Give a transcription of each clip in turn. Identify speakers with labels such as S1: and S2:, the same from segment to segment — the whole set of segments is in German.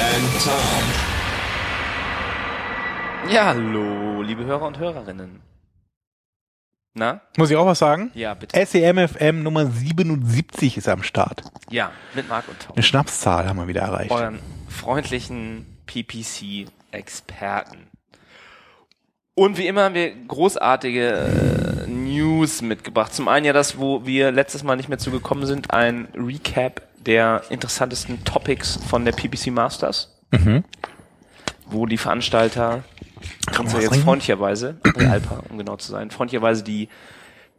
S1: and Tom.
S2: Ja, hallo, liebe Hörer und Hörerinnen. Na?
S3: Muss ich auch was sagen?
S2: Ja, bitte.
S3: SEMFM Nummer 77 ist am Start.
S2: Ja, mit Marc und Tom.
S3: Eine Schnapszahl haben wir wieder erreicht.
S2: Euren freundlichen PPC-Experten. Und wie immer haben wir großartige äh, News mitgebracht. Zum einen ja das, wo wir letztes Mal nicht mehr zugekommen sind, ein Recap der interessantesten Topics von der PPC Masters. Wo die Veranstalter
S3: Kann man
S2: so
S3: was
S2: jetzt
S3: trinken?
S2: freundlicherweise, André Alpa, um genau zu sein, freundlicherweise die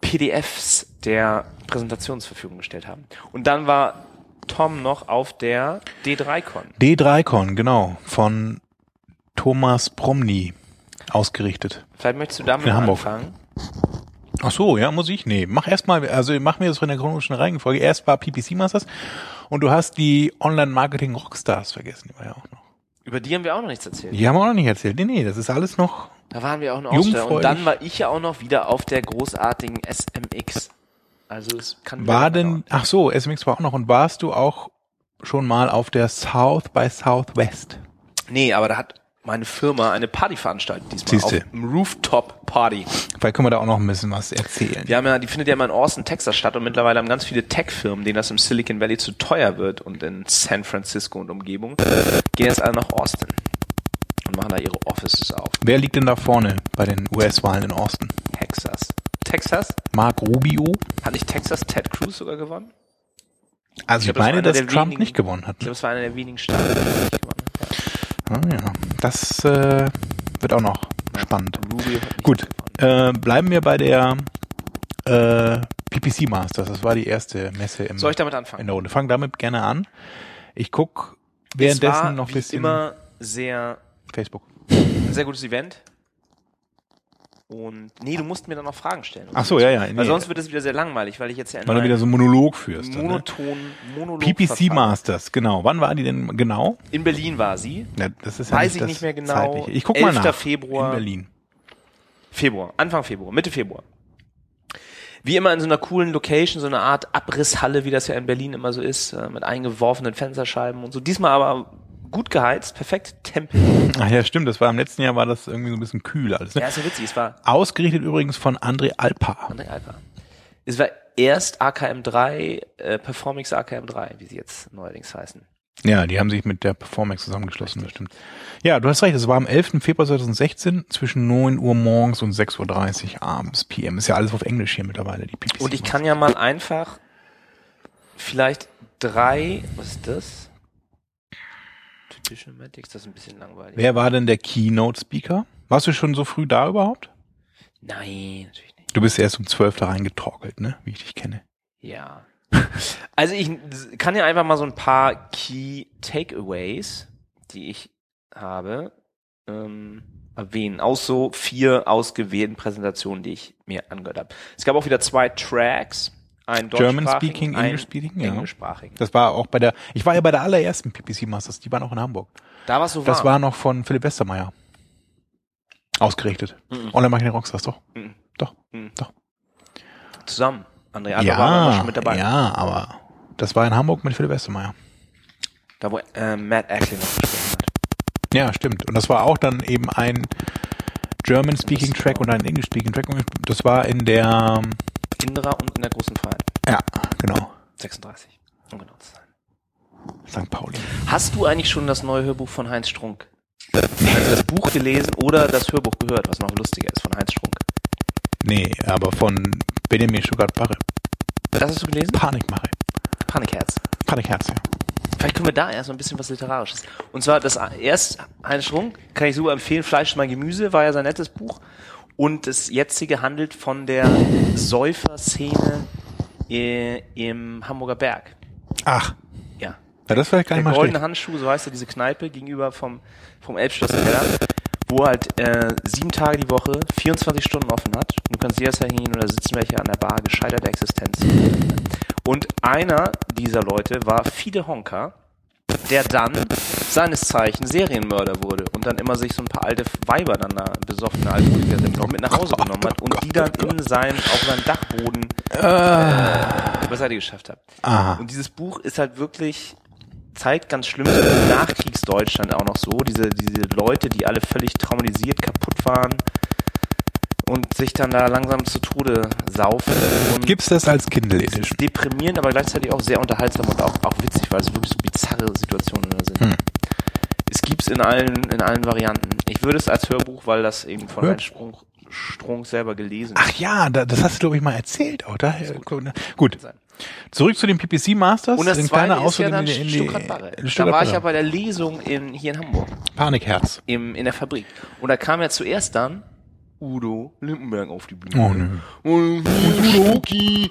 S2: PDFs der Präsentation zur Verfügung gestellt haben. Und dann war Tom noch auf der D3Con.
S3: D3Con, genau, von Thomas Promny ausgerichtet.
S2: Vielleicht möchtest du damit
S3: In Hamburg.
S2: anfangen.
S3: Ach so, ja, muss ich? Nee, mach erst mal, also mach mir das von der chronologischen Reihenfolge. Erst war PPC Masters und du hast die Online-Marketing Rockstars vergessen, die war ja auch noch.
S2: Über die haben wir auch noch nichts erzählt.
S3: Die haben wir auch noch nicht erzählt. Nee, nee, das ist alles noch,
S2: Da waren wir auch noch Aussteller. Und
S3: Jungfräulich.
S2: dann war ich ja auch noch wieder auf der großartigen SMX. Also es kann
S3: war denn, ach so, SMX war auch noch und warst du auch schon mal auf der South by Southwest?
S2: Nee, aber da hat meine Firma eine Party veranstaltet diesmal.
S3: Siehste.
S2: Auf einem Rooftop Party.
S3: Vielleicht können wir da auch noch ein bisschen was erzählen.
S2: Wir haben ja, die findet ja immer in Austin, Texas statt und mittlerweile haben ganz viele Tech-Firmen, denen das im Silicon Valley zu teuer wird und in San Francisco und Umgebung, gehen jetzt alle nach Austin und machen da ihre Offices auf.
S3: Wer liegt denn da vorne bei den US-Wahlen in Austin?
S2: Texas. Texas?
S3: Mark Rubio?
S2: Hat nicht Texas Ted Cruz sogar gewonnen?
S3: Also ich,
S2: glaub, das war
S3: meine,
S2: einer
S3: dass
S2: der
S3: Trump
S2: wenigen-
S3: nicht gewonnen hat.
S2: Ich glaube, es war einer der wenigen Staaten, die nicht gewonnen hat.
S3: Ah, ja. Das äh, wird auch noch spannend. Gut, äh, bleiben wir bei der äh, PPC Masters. Das war die erste Messe im,
S2: Soll ich damit anfangen?
S3: in der Runde. Fang damit gerne an. Ich guck
S2: es
S3: währenddessen
S2: war,
S3: noch ein
S2: wie
S3: bisschen
S2: immer sehr,
S3: Facebook.
S2: ein sehr gutes Event. Und nee, du musst mir dann noch Fragen stellen.
S3: Ach so, ja, ja.
S2: Weil
S3: nee.
S2: sonst wird es wieder sehr langweilig, weil ich jetzt ja
S3: weil du wieder so einen Monolog führst. Ne?
S2: monoton Monolog
S3: PPC. Masters, genau. Wann war die denn genau?
S2: In Berlin war sie.
S3: Ja, das ist ja
S2: Weiß ich
S3: das
S2: nicht mehr genau.
S3: Zeitliche. Ich guck mal
S2: 11.
S3: nach.
S2: Februar.
S3: In Berlin.
S2: Februar, Anfang Februar, Mitte Februar. Wie immer in so einer coolen Location, so eine Art Abrisshalle, wie das ja in Berlin immer so ist, äh, mit eingeworfenen Fensterscheiben und so. Diesmal aber gut geheizt, perfekt Tempel.
S3: Ach ja, stimmt. Das war im letzten Jahr war das irgendwie so ein bisschen kühl alles. Ne?
S2: Ja, ist ja witzig, es war
S3: Ausgerichtet übrigens von André Alpa.
S2: André Alper. Es war erst AKM3, äh, Performix AKM3, wie sie jetzt neuerdings heißen.
S3: Ja, die haben sich mit der Performance zusammengeschlossen, das stimmt. Ja, du hast recht, es war am 11. Februar 2016 zwischen 9 Uhr morgens und 6.30 Uhr abends PM. Ist ja alles auf Englisch hier mittlerweile, die PPC.
S2: Und ich kann ja mal einfach vielleicht drei, was ist das? Traditionalmatics, das ist ein bisschen langweilig.
S3: Wer war denn der Keynote-Speaker? Warst du schon so früh da überhaupt?
S2: Nein, natürlich nicht.
S3: Du bist erst um 12 da reingetorkelt, ne? Wie ich dich kenne.
S2: Ja. Also ich kann ja einfach mal so ein paar Key Takeaways, die ich habe, ähm, erwähnen. Aus so vier ausgewählten Präsentationen, die ich mir angehört habe. Es gab auch wieder zwei Tracks. Ein
S3: German
S2: deutschsprachigen,
S3: speaking,
S2: ein
S3: English speaking, ja.
S2: englischsprachigen.
S3: Das war auch bei der, ich war ja bei der allerersten PPC Masters, die waren auch in Hamburg.
S2: Da war es so
S3: Das war noch von Philipp Westermeier. Ausgerichtet.
S2: Mhm.
S3: Online-Marketing Rockstars, doch.
S2: Mhm.
S3: Doch,
S2: Mhm.
S3: doch.
S2: zusammen. André Alba war immer schon mit dabei.
S3: ja, aber das war in Hamburg mit Philipp Westermeier.
S2: Da wo äh, Matt Ackley noch gesprochen hat.
S3: Ja, stimmt. Und das war auch dann eben ein German-Speaking Track und ein English-Speaking Track. Und Das war in der,
S2: Indra und in der großen Freiheit.
S3: ja, genau,
S2: 36, um genau zu sein.
S3: St. Pauli.
S2: Hast du eigentlich schon das neue Hörbuch von Heinz Strunk? Also das Buch gelesen oder das Hörbuch gehört, was noch lustiger ist von Heinz Strunk?
S3: Nee, aber von Benjamin Stuttgart-Barre.
S2: Das hast du gelesen?
S3: Panikmache.
S2: Panikherz.
S3: Panikherz, ja.
S2: Vielleicht können wir da erst mal ein bisschen was Literarisches. Und zwar das erst Heinz Strunk, kann ich super empfehlen, Fleisch mein Gemüse, war ja sein nettes Buch. Und das jetzige handelt von der Säuferszene äh, im Hamburger Berg.
S3: Ach,
S2: Ja.
S3: Ja, das wäre gar
S2: Der
S3: nicht mal
S2: goldene
S3: schlecht.
S2: Handschuh, so heißt ja diese Kneipe gegenüber vom, vom Elbschloss in Keller, wo halt äh, sieben Tage die Woche 24 Stunden offen hat. Du kannst jederzeit hingehen oder sitzen welche an der Bar, gescheiterte Existenz. Und einer dieser Leute war Fide Honka, der dann seines Zeichens Serienmörder wurde und dann immer sich so ein paar alte Weiber dann da besoffene Alkoholiker noch mit nach Hause genommen hat und die dann in sein, auf seinen Dachboden äh, beiseite geschafft hat.
S3: Aha.
S2: Und dieses Buch ist halt wirklich zeigt ganz schlimm Nachkriegsdeutschland auch noch so, diese, diese Leute, die alle völlig traumatisiert kaputt waren und sich dann da langsam zu Tode saufen. Und
S3: Gibt's das als Kindle Edition?
S2: deprimierend, aber gleichzeitig auch sehr unterhaltsam und auch, auch witzig, weil es wirklich so bizarre Situationen da sind.
S3: Hm.
S2: Es gibt's in allen, in allen Varianten. Ich würde es als Hörbuch, weil das eben von
S3: Hör-
S2: Herrn Strunk, selber gelesen
S3: Ach ja, da, das hast du, glaube ich, mal erzählt, oder? Gut.
S2: sein.
S3: Zurück zu den PPC Masters.
S2: Und das zweite ist ja dann
S3: in die, in die, in
S2: Da war ich ja bei der Lesung in, hier in Hamburg.
S3: Panikherz.
S2: im, in der Fabrik. Und da kam ja zuerst dann Udo Lindenberg auf die Bühne.
S3: Oh, nö.
S2: Und Udo, Schoki,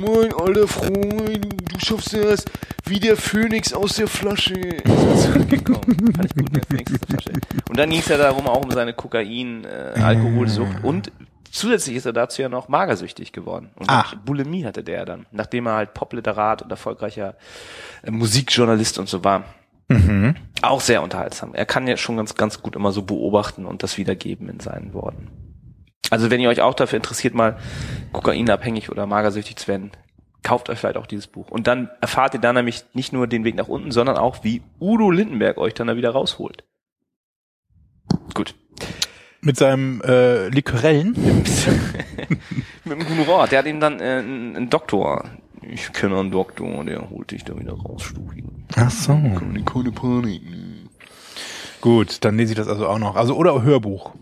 S2: mein alter Freund, du schaffst das wie der Phönix aus der Flasche. Ist er zurückgekommen. Fand ich gut, der Phönix aus der Flasche. Und dann ging es ja darum, auch um seine Kokain, äh, Alkoholsucht und zusätzlich ist er dazu ja noch magersüchtig geworden. Und
S3: Ach.
S2: Bulimie hatte der dann, nachdem er halt Popliterat und erfolgreicher äh, Musikjournalist und so war.
S3: Mhm.
S2: Auch sehr unterhaltsam. Er kann ja schon ganz, ganz gut immer so beobachten und das wiedergeben in seinen Worten. Also wenn ihr euch auch dafür interessiert, mal kokainabhängig oder magersüchtig zu werden, kauft euch vielleicht auch dieses Buch. Und dann erfahrt ihr dann nämlich nicht nur den Weg nach unten, sondern auch, wie Udo Lindenberg euch dann da wieder rausholt. Gut.
S3: Mit seinem äh, Liquorellen.
S2: Mit dem Honorar. Der hat ihm dann äh, einen einen Doktor. Ich kenne einen Doktor, der holt dich da wieder raus, Stufi.
S3: Ach so.
S2: Keine Panik.
S3: Gut, dann lese ich das also auch noch. Also oder Hörbuch.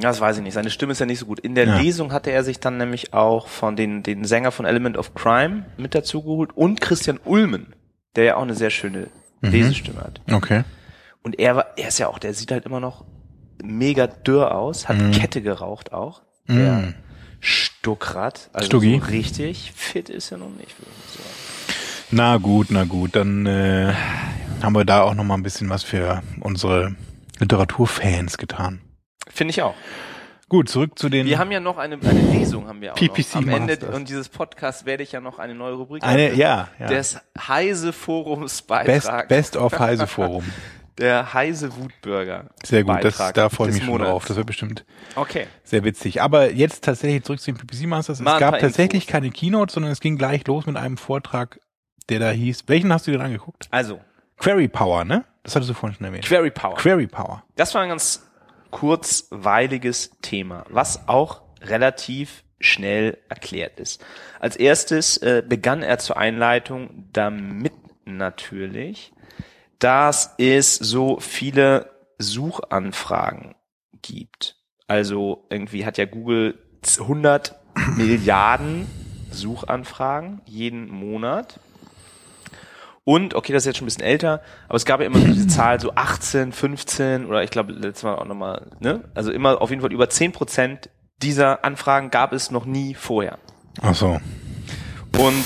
S2: Das weiß ich nicht. Seine Stimme ist ja nicht so gut. In der
S3: Ja.
S2: Lesung hatte er sich dann nämlich auch von den, den Sänger von Element of Crime mit dazu geholt und Christian Ulmen, der ja auch eine sehr schöne Lesestimme hat.
S3: Okay.
S2: Und er war, er ist ja auch, der sieht halt immer noch mega dürr aus, hat Kette geraucht auch. Der
S3: Mhm.
S2: Stuckrad, also
S3: Stuggi.
S2: so richtig fit ist er noch nicht, würde ich sagen.
S3: Na gut, na gut, dann äh, haben wir da auch noch mal ein bisschen was für unsere Literaturfans getan.
S2: Finde ich auch.
S3: Gut, zurück zu den
S2: Wir haben ja noch eine, eine Lesung, haben wir auch
S3: PPC
S2: noch. Am Ende
S3: Masters.
S2: und dieses Podcasts werde ich ja noch eine neue Rubrik
S3: eine
S2: einführen.
S3: ja, ja.
S2: des Heise Forums
S3: Best
S2: Beitrag.
S3: Best of Heise Forum.
S2: Der Heise Wutbürger.
S3: Sehr gut, das, da freue ich mich schon drauf. Das wird bestimmt
S2: Okay.
S3: sehr witzig. Aber jetzt tatsächlich zurück zu den PPC Masters. Es
S2: Mal
S3: gab tatsächlich
S2: Infos.
S3: keine Keynote, sondern es ging gleich los mit einem Vortrag, der da hieß. Welchen hast du dir angeguckt?
S2: Also,
S3: Query Power, ne? Das hattest du vorhin schon erwähnt.
S2: Query Power.
S3: Query Power.
S2: Das war ein ganz kurzweiliges Thema, was auch relativ schnell erklärt ist. Als erstes äh, begann er zur Einleitung damit natürlich, dass es so viele Suchanfragen gibt. Also irgendwie hat ja Google 100 Milliarden Suchanfragen jeden Monat. Und, okay, das ist jetzt schon ein bisschen älter, aber es gab ja immer so diese Zahl, so 18, 15 oder ich glaube letztes Mal auch nochmal, ne? Also immer auf jeden Fall über 10 Prozent dieser Anfragen gab es noch nie vorher.
S3: Ach so.
S2: Und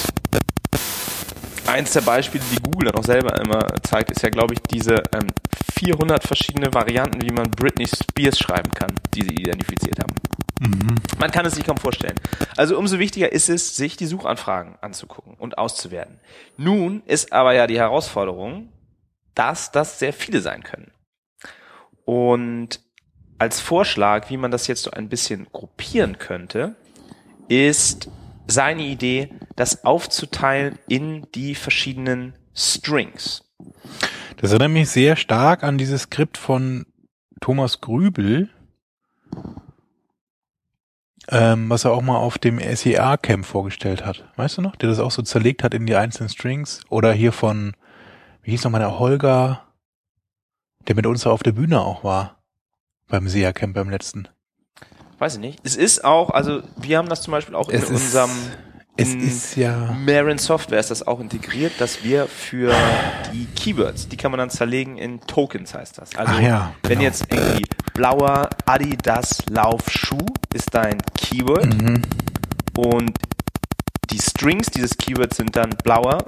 S2: eins der Beispiele, die Google dann auch selber immer zeigt, ist ja, glaube ich, diese ähm, 400 verschiedene Varianten, wie man Britney Spears schreiben kann, die sie identifiziert haben. Man kann es sich kaum vorstellen. Also umso wichtiger ist es, sich die Suchanfragen anzugucken und auszuwerten. Nun ist aber ja die Herausforderung, dass das sehr viele sein können. Und als Vorschlag, wie man das jetzt so ein bisschen gruppieren könnte, ist seine Idee, das aufzuteilen in die verschiedenen Strings.
S3: Das erinnert mich sehr stark an dieses Skript von Thomas Grübel, ähm, was er auch mal auf dem SEA-Camp vorgestellt hat. Weißt du noch? Der das auch so zerlegt hat in die einzelnen Strings. Oder hier von, wie hieß nochmal der Holger, der mit uns da auf der Bühne auch war. Beim SEA-Camp beim letzten.
S2: Weiß ich nicht. Es ist auch, also wir haben das zum Beispiel auch in
S3: Es ist-
S2: unserem
S3: Es
S2: in
S3: ist ja,
S2: Marin Software ist das auch integriert, dass wir für die Keywords, die kann man dann zerlegen in Tokens, heißt das. Also
S3: ja,
S2: wenn
S3: genau.
S2: jetzt irgendwie blauer Adidas Laufschuh ist dein Keyword
S3: Mhm.
S2: und die Strings dieses Keywords sind dann blauer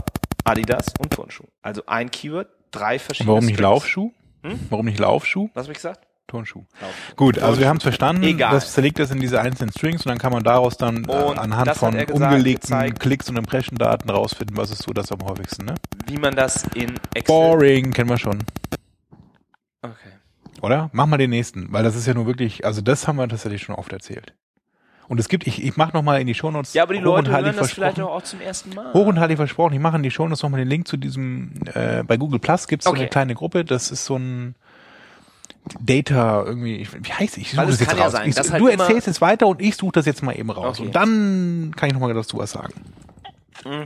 S2: Adidas und Turnschuh. Also ein Keyword, drei
S3: Und
S2: verschiedene
S3: warum nicht
S2: Strings.
S3: Laufschuh?
S2: Hm?
S3: Warum nicht Laufschuh?
S2: Was habe ich gesagt?
S3: Turnschuh.
S2: Laufschuh.
S3: Gut, also wir haben es verstanden.
S2: Egal.
S3: Das zerlegt das in diese einzelnen Strings und dann kann man daraus dann äh,
S2: Und
S3: anhand von
S2: gesagt,
S3: umgelegten
S2: gezeigt.
S3: Klicks und Impression-Daten rausfinden, was ist so das am häufigsten, ne?
S2: Wie man das in Excel...
S3: Boring, kennen wir schon.
S2: Okay.
S3: Oder? Mach mal den nächsten, weil das ist ja nur wirklich, also das haben wir tatsächlich schon oft erzählt. Und es gibt, ich, ich mach noch mal in die Shownotes
S2: Ja, aber die Leute
S3: heilig
S2: hören das vielleicht auch, zum ersten Mal.
S3: Hoch und heilig versprochen, ich mache in die Shownotes noch mal den Link zu diesem, äh, bei Google Plus gibt es so
S2: Okay.
S3: eine kleine Gruppe, das ist so ein Data irgendwie, ich, wie heißt ich? Ich suche
S2: es
S3: das jetzt
S2: ja
S3: raus.
S2: sein,
S3: ich,
S2: dass halt
S3: du
S2: immer-
S3: erzählst jetzt weiter und ich suche das jetzt mal eben raus.
S2: Okay.
S3: Und dann kann ich noch mal dazu was sagen.
S2: Mhm.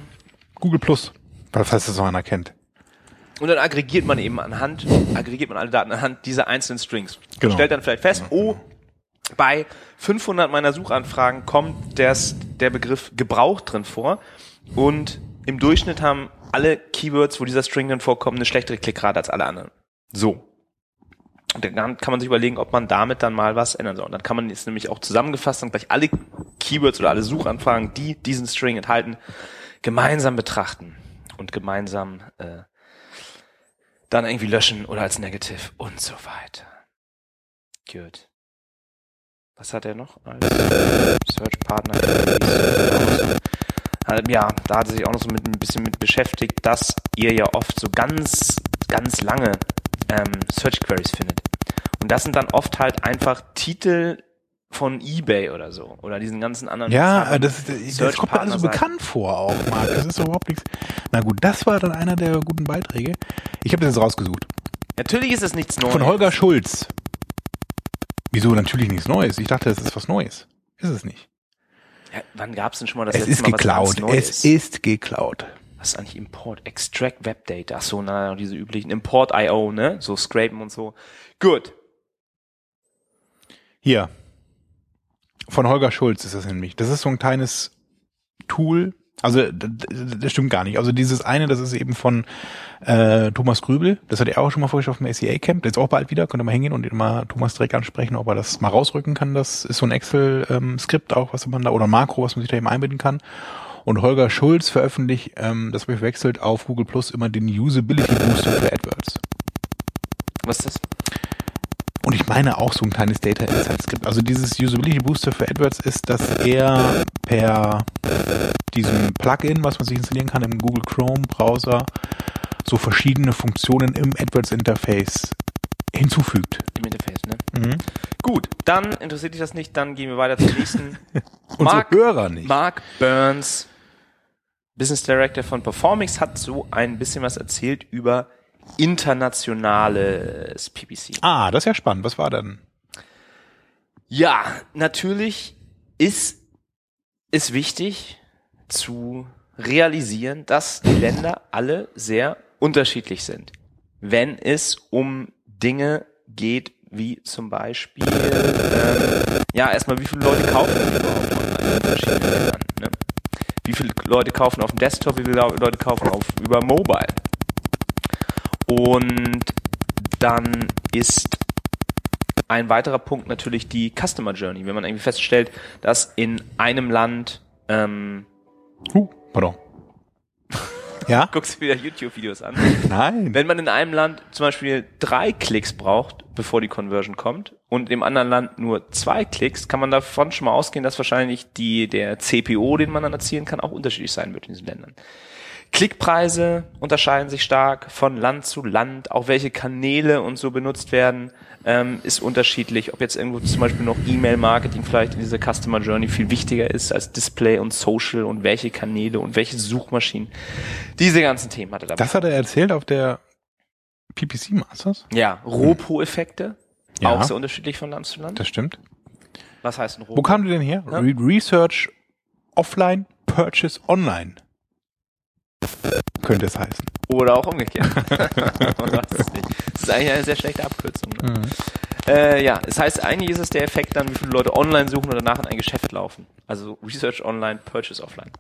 S3: Google Plus, falls das noch einer kennt.
S2: Und dann aggregiert man eben anhand, aggregiert man alle Daten anhand dieser einzelnen Strings.
S3: Genau.
S2: Stellt dann vielleicht fest, oh, bei 500 meiner Suchanfragen kommt des, der Begriff gebraucht drin vor und im Durchschnitt haben alle Keywords, wo dieser String dann vorkommt, eine schlechtere Klickrate als alle anderen. So. Und dann kann man sich überlegen, ob man damit dann mal was ändern soll. Und dann kann man jetzt nämlich auch zusammengefasst dann gleich alle Keywords oder alle Suchanfragen, die diesen String enthalten, gemeinsam betrachten und gemeinsam äh, dann irgendwie löschen oder als Negative und so weiter. Gut. Was hat er noch? als Search Partner. Ja, da hat er sich auch noch so mit ein bisschen mit beschäftigt, dass ihr ja oft so ganz, ganz lange ähm, Search Queries findet. Und das sind dann oft halt einfach Titel von eBay oder so. Oder diesen ganzen anderen.
S3: Ja, äh, das, das kommt mir alles so bekannt vor auch, Marc. Das ist überhaupt nichts. Na gut, das war dann einer der guten Beiträge. Ich habe das jetzt rausgesucht.
S2: Natürlich ist es nichts Neues.
S3: Von Holger Schulz. Wieso natürlich nichts Neues? Ich dachte, das ist was Neues. Ist es nicht.
S2: Ja, wann gab's denn schon mal das
S3: Es
S2: letzte
S3: ist
S2: Mal was
S3: geklaut.
S2: Neues?
S3: Es ist geklaut.
S2: Was ist eigentlich Import? Extract Web Data. Ach so, na, diese üblichen Import IO, ne? So scrapen und so. Gut.
S3: Hier. Von Holger Schulz ist das nämlich. Das ist so ein kleines Tool. Also das stimmt gar nicht. Also dieses eine, das ist eben von äh, Thomas Grübel. Das hat er auch schon mal vorgestellt auf dem SEA Camp. Jetzt auch bald wieder. Könnt ihr mal hingehen und mal Thomas direkt ansprechen, ob er das mal rausrücken kann. Das ist so ein Excel-Skript auch, was man da, oder Makro, was man sich da eben einbinden kann. Und Holger Schulz veröffentlicht, ähm, das habe ich verwechselt, auf Google Plus immer den Usability Booster für AdWords.
S2: Was ist das?
S3: Und ich meine auch so ein kleines Data Insight Skript. Also dieses Usability Booster für AdWords ist, dass er per diesem Plugin, was man sich installieren kann im Google Chrome Browser, so verschiedene Funktionen im AdWords Interface hinzufügt.
S2: Im Interface, ne?
S3: Mhm.
S2: Gut, dann interessiert dich das nicht, dann gehen wir weiter zum nächsten. Mark,
S3: Hörer nicht.
S2: Mark Burns, Business Director von Performix, hat so ein bisschen was erzählt über internationales PPC.
S3: Ah, das ist ja spannend. Was war denn?
S2: Ja, natürlich ist es wichtig zu realisieren, dass die Länder alle sehr unterschiedlich sind. Wenn es um Dinge geht, wie zum Beispiel, ähm, ja, erstmal, wie viele Leute kaufen überhaupt online in verschiedenen Ländern? Ne? Wie viele Leute kaufen auf dem Desktop, wie viele Leute kaufen auf über Mobile? Und dann ist ein weiterer Punkt natürlich die Customer Journey. Wenn man irgendwie feststellt, dass in einem Land, ähm,
S3: Huh, pardon. Ja?
S2: guckst du wieder YouTube-Videos an,
S3: Nein.
S2: wenn man in einem Land zum Beispiel drei Klicks braucht, bevor die Conversion kommt, und im anderen Land nur zwei Klicks, kann man davon schon mal ausgehen, dass wahrscheinlich die, der CPO, den man dann erzielen kann, auch unterschiedlich sein wird in diesen Ländern. Klickpreise unterscheiden sich stark von Land zu Land. Auch welche Kanäle und so benutzt werden, ähm, ist unterschiedlich. Ob jetzt irgendwo zum Beispiel noch E-Mail-Marketing vielleicht in dieser Customer Journey viel wichtiger ist als Display und Social und welche Kanäle und welche Suchmaschinen. Diese ganzen Themen hat er dabei.
S3: Das hat er erzählt auf der PPC Masters.
S2: ja, Ropo-Effekte.
S3: Ja.
S2: Auch sehr unterschiedlich von Land zu Land.
S3: Das stimmt.
S2: Was heißt ein
S3: Wo
S2: Ropo?
S3: kam du denn her?
S2: Ja.
S3: Re Research Offline, Purchase Online. Könnte es heißen.
S2: Oder auch umgekehrt. Das ist eigentlich eine sehr schlechte Abkürzung. Ne?
S3: Mhm.
S2: Äh, ja, es heißt, eigentlich ist es der Effekt dann, wie viele Leute online suchen oder danach in ein Geschäft laufen. Also Research online, Purchase offline.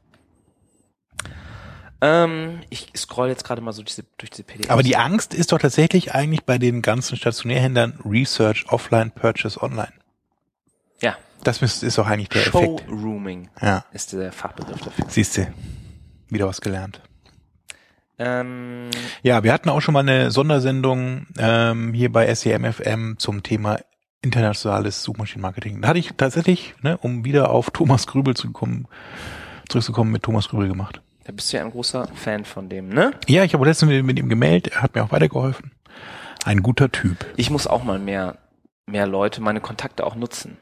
S2: Ähm, ich scroll jetzt gerade mal so diese, durch diese PDFs.
S3: Aber die Angst ist doch tatsächlich eigentlich bei den ganzen Stationärhändlern Research Offline, Purchase Online.
S2: Ja,
S3: Das ist, doch eigentlich der Effekt.
S2: Showrooming
S3: Ja,
S2: ist der Fachbegriff dafür.
S3: siehst du. Wieder was gelernt.
S2: Ähm,
S3: Ja, wir hatten auch schon mal eine Sondersendung ähm, hier bei SEMFM zum Thema internationales Suchmaschinenmarketing. Da hatte ich tatsächlich, ne, um wieder auf Thomas Grübel zu kommen, zurückzukommen, mit Thomas Grübel gemacht.
S2: da bist du ja ein großer Fan von dem, ne?
S3: Ja, ich habe letztens mit, ihm gemeldet, er hat mir auch weitergeholfen. Ein guter Typ.
S2: Ich muss auch mal mehr, mehr Leute, meine Kontakte auch nutzen.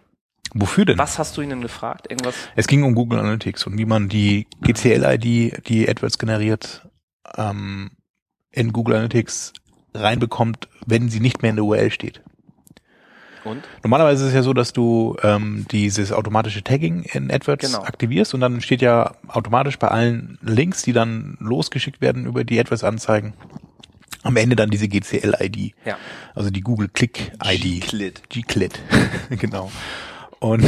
S3: Wofür denn?
S2: Was hast du ihnen gefragt? Irgendwas?
S3: Es ging um Google Analytics und wie man die GCL-ID, die AdWords generiert, ähm, in Google Analytics reinbekommt, wenn sie nicht mehr in der URL steht.
S2: Und?
S3: Normalerweise ist es ja so, dass du ähm, dieses automatische Tagging in AdWords
S2: Genau.
S3: aktivierst und dann steht ja automatisch bei allen Links, die dann losgeschickt werden über die AdWords-Anzeigen, am Ende dann diese GCL-ID,
S2: Ja.
S3: also die Google Click-ID.
S2: G-Clit.
S3: G-Clit, genau. Und,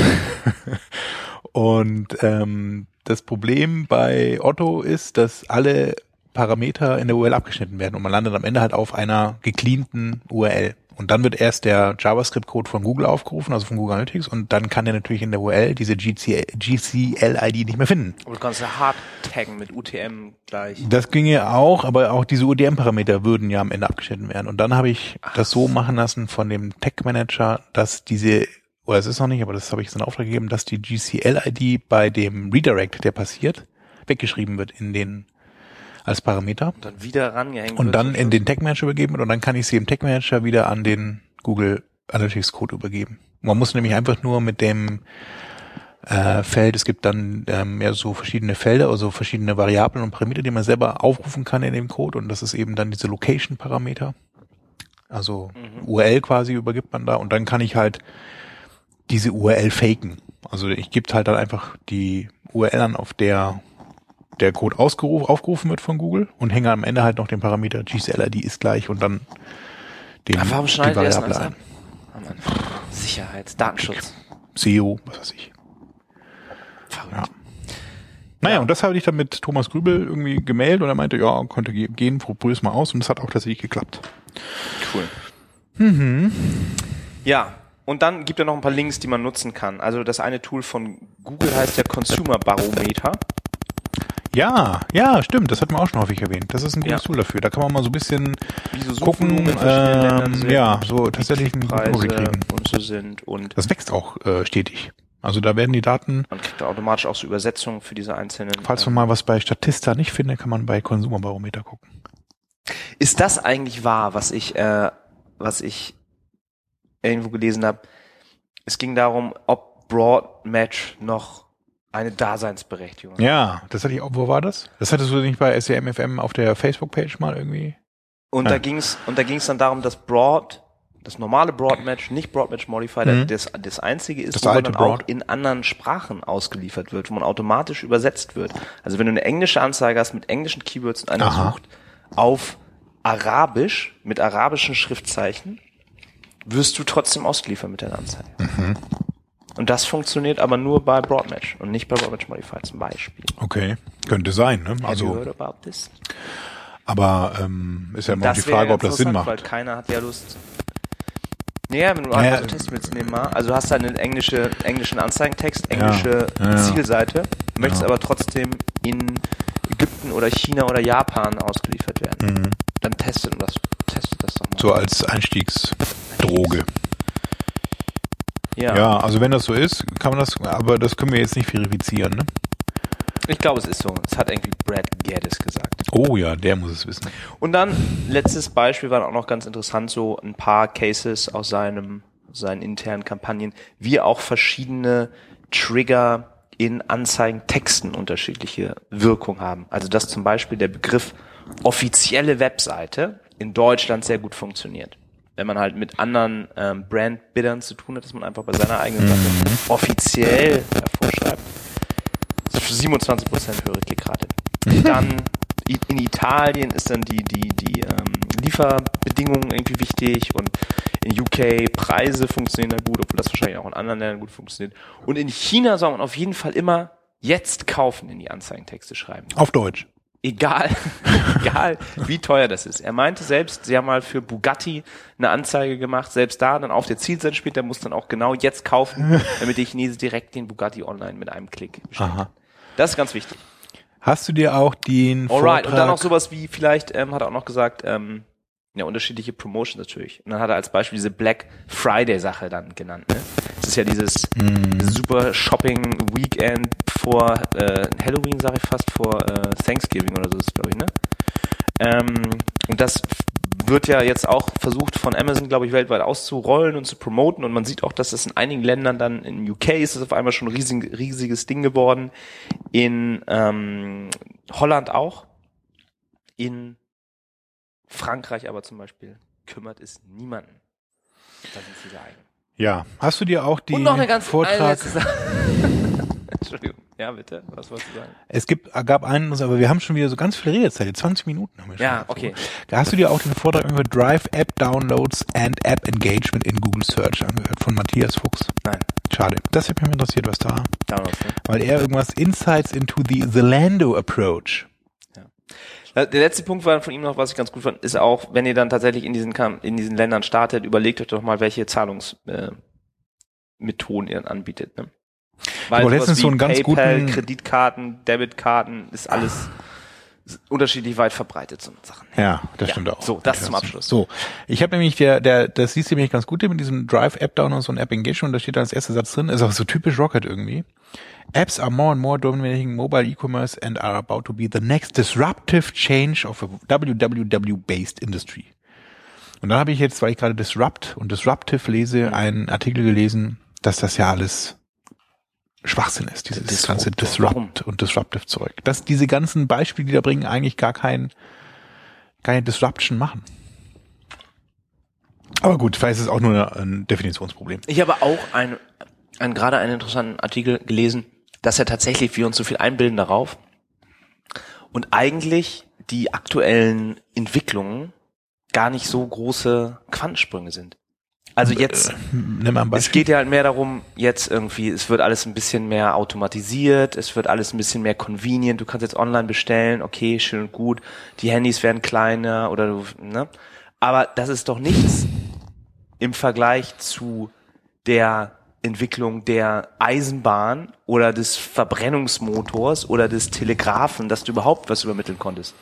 S3: und ähm, das Problem bei Otto ist, dass alle Parameter in der URL abgeschnitten werden und man landet am Ende halt auf einer gecleanten URL. Und dann wird erst der JavaScript-Code von Google aufgerufen, also von Google Analytics, und dann kann er natürlich in der URL diese GCL GCL-ID nicht mehr finden.
S2: Aber du kannst ja hart taggen mit UTM gleich.
S3: Das ginge auch, aber auch diese UDM-Parameter würden ja am Ende abgeschnitten werden. Und dann habe ich das so machen lassen von dem Tech-Manager, dass diese, oder es ist noch nicht, aber das habe ich jetzt in Auftrag gegeben, dass die GCL-ID bei dem Redirect, der passiert, weggeschrieben wird in den, als Parameter.
S2: Und dann wieder rangehängt.
S3: Und dann in den Tech-Manager übergeben wird und dann kann ich sie im Tech-Manager wieder an den Google Analytics-Code übergeben. Man muss nämlich einfach nur mit dem äh, Feld, es gibt dann ähm, ja so verschiedene Felder, also verschiedene Variablen und Parameter, die man selber aufrufen kann in dem Code und das ist eben dann diese Location-Parameter. Also URL quasi übergibt man da und dann kann ich halt diese URL faken. Also ich gebe halt dann einfach die URL an, auf der der Code ausgerufen, aufgerufen wird von Google und hänge am Ende halt noch den Parameter GCLID ist gleich und dann den,
S2: Aber warum
S3: die Variable ein.
S2: ab? Am Anfang. Sicherheit, Datenschutz.
S3: SEO, was weiß ich.
S2: Verrückt.
S3: Ja. Naja, und das habe ich dann mit Thomas Grübel irgendwie gemeldet und er meinte, ja, könnte ge- gehen, probier es mal aus und das hat auch tatsächlich geklappt.
S2: Cool.
S3: Mhm.
S2: Ja, und dann gibt er noch ein paar Links, die man nutzen kann. Also das eine Tool von Google heißt ja Consumer Barometer.
S3: Ja, ja, stimmt, das hatten wir auch schon häufig erwähnt. Das ist ein gutes
S2: Ja.
S3: Tool dafür. Da kann man mal so ein bisschen
S2: so
S3: gucken, ähm, ja, so tatsächlich einen guten Überblick kriegen.
S2: und so sind und
S3: Das wächst auch äh, stetig. Also da werden die Daten,
S2: man kriegt automatisch auch so Übersetzungen für diese einzelnen.
S3: falls
S2: ähm,
S3: man mal was bei Statista nicht findet, kann man bei Konsumerbarometer gucken.
S2: Ist das eigentlich wahr, was ich, äh, was ich irgendwo gelesen habe? Es ging darum, ob Broad Match noch eine Daseinsberechtigung.
S3: Ja, das hatte ich auch, wo war das? Das hattest du nicht bei SEMFM auf der Facebook-Page mal irgendwie?
S2: Und
S3: Ja.
S2: da ging's und da ging's dann darum, dass Broad, das normale Broad Match, nicht Broad Match Modifier,
S3: Mhm.
S2: das, das einzige ist,
S3: Das
S2: wo man dann auch in anderen Sprachen ausgeliefert wird, wo man automatisch übersetzt wird. Also wenn du eine englische Anzeige hast mit englischen Keywords und einer
S3: Aha.
S2: sucht auf Arabisch mit arabischen Schriftzeichen, wirst du trotzdem ausgeliefert mit deiner Anzeige.
S3: Mhm.
S2: Und das funktioniert aber nur bei Broadmatch und nicht bei Broadmatch Modifier zum Beispiel.
S3: Okay, könnte sein, ne? Also,
S2: heard about this?
S3: aber ähm, ist ja immer die Frage, ob das Sinn macht.
S2: Weil keiner hat ja Lust. Naja, wenn du
S3: Naja,
S2: einfach so testen willst, nehmen mal. Also du hast da einen englische, englischen Anzeigentext, englische
S3: ja, ja.
S2: Zielseite, möchtest
S3: Ja.
S2: aber trotzdem in Ägypten oder China oder Japan ausgeliefert werden. Dann testet das, testet das doch mal.
S3: Mhm. So als Einstiegsdroge.
S2: Ja.
S3: Ja, also wenn das so ist, kann man das, aber das können wir jetzt nicht verifizieren, ne?
S2: Ich glaube, es ist so. Es hat irgendwie Brad Geddes gesagt.
S3: Oh ja, der muss es wissen.
S2: Und dann, letztes Beispiel war auch noch ganz interessant, so ein paar Cases aus seinem, seinen internen Kampagnen, wie auch verschiedene Trigger in Anzeigentexten unterschiedliche Wirkung haben. Also dass zum Beispiel der Begriff offizielle Webseite in Deutschland sehr gut funktioniert. Wenn man halt mit anderen ähm, Brandbiddern zu tun hat, dass man einfach bei seiner eigenen Seite offiziell hervorschreibt. Das ist 27% höhere Klickrate. Dann i- in Italien ist dann die, die, die ähm, Lieferbedingungen irgendwie wichtig und in UK Preise funktionieren da gut, obwohl das wahrscheinlich auch in anderen Ländern gut funktioniert. Und in China soll man auf jeden Fall immer jetzt kaufen in die Anzeigentexte schreiben.
S3: Auf Deutsch.
S2: Egal, egal wie teuer das ist. Er meinte selbst, sie haben mal für Bugatti eine Anzeige gemacht, selbst da dann auf der Zielseite später muss dann auch genau jetzt kaufen, damit der Chinese direkt den Bugatti online mit einem Klick bestellt.
S3: Aha.
S2: Das ist ganz wichtig.
S3: Hast du dir auch den
S2: Alright,
S3: Vortrag...
S2: und dann noch sowas wie, vielleicht ähm, hat er auch noch gesagt, ähm, ja, unterschiedliche Promotions natürlich. Und dann hat er als Beispiel diese Black Friday-Sache dann genannt. Ne? Das ist ja dieses
S3: Mhm.
S2: super Shopping-Weekend vor äh, Halloween, sage ich fast, vor äh, Thanksgiving oder so ist glaube ich, ne? Ähm, und das wird ja jetzt auch versucht von Amazon, glaube ich, weltweit auszurollen und zu promoten. Und man sieht auch, dass das in einigen Ländern dann, in UK ist es auf einmal schon ein riesig, riesiges Ding geworden. In ähm, Holland auch. In Frankreich aber zum Beispiel kümmert es niemanden. Da sind sie eigen.
S3: Ja, hast du dir auch die
S2: Und noch eine ganz eine
S3: Vortrag...
S2: Sache. Entschuldigung. Ja, bitte. Was wolltest du sagen?
S3: Es gibt, gab einen, aber wir haben schon wieder so ganz viel Redezeit. Jetzt 20 Minuten haben wir schon.
S2: Ja, okay.
S3: Hast du dir auch den Vortrag über Drive App Downloads and App Engagement in Google Search angehört von Matthias Fuchs?
S2: Nein.
S3: Schade. Das hätte mich interessiert, was da,
S2: Downloads, ne?
S3: weil er irgendwas Insights into the Zalando Approach.
S2: Äh, Der letzte Punkt war von ihm noch, was ich ganz gut fand, ist auch, wenn ihr dann tatsächlich in diesen, in diesen Ländern startet, überlegt euch doch mal, welche Zahlungsmethoden Methoden ihr dann anbietet. Ne? Weil sowas
S3: letztens so einen ganz
S2: PayPal,
S3: guten-
S2: Kreditkarten, Debitkarten, ist alles unterschiedlich weit verbreitet, so Sachen.
S3: Ja, das
S2: Ja,
S3: stimmt auch.
S2: so, das zum Abschluss.
S3: So, ich habe nämlich der, der, das siehst du nämlich ganz gut mit diesem Drive App Downloads und App Engagement. Da steht da als erster Satz drin, ist auch so typisch Rocket irgendwie. Apps are more and more dominating mobile e-commerce and are about to be the next disruptive change of a www-based industry. Und dann habe ich jetzt, weil ich gerade Disrupt und Disruptive lese, einen Artikel gelesen, dass das ja alles Schwachsinn ist, dieses
S2: Disruptor.
S3: ganze Disrupt und Disruptive Zeug. Dass diese ganzen Beispiele, die da bringen, eigentlich gar kein, keine Disruption machen. Aber gut, vielleicht ist es auch nur ein Definitionsproblem.
S2: Ich habe auch ein, ein, gerade einen interessanten Artikel gelesen, dass ja tatsächlich wir uns so viel einbilden darauf und eigentlich die aktuellen Entwicklungen gar nicht so große Quantensprünge sind. Also jetzt,
S3: mal ein
S2: es geht ja halt mehr darum, jetzt irgendwie, es wird alles ein bisschen mehr automatisiert, es wird alles ein bisschen mehr convenient, du kannst jetzt online bestellen, okay, schön und gut, die Handys werden kleiner oder du, ne? Aber das ist doch nichts im Vergleich zu der Entwicklung der Eisenbahn oder des Verbrennungsmotors oder des Telegraphen, dass du überhaupt was übermitteln konntest.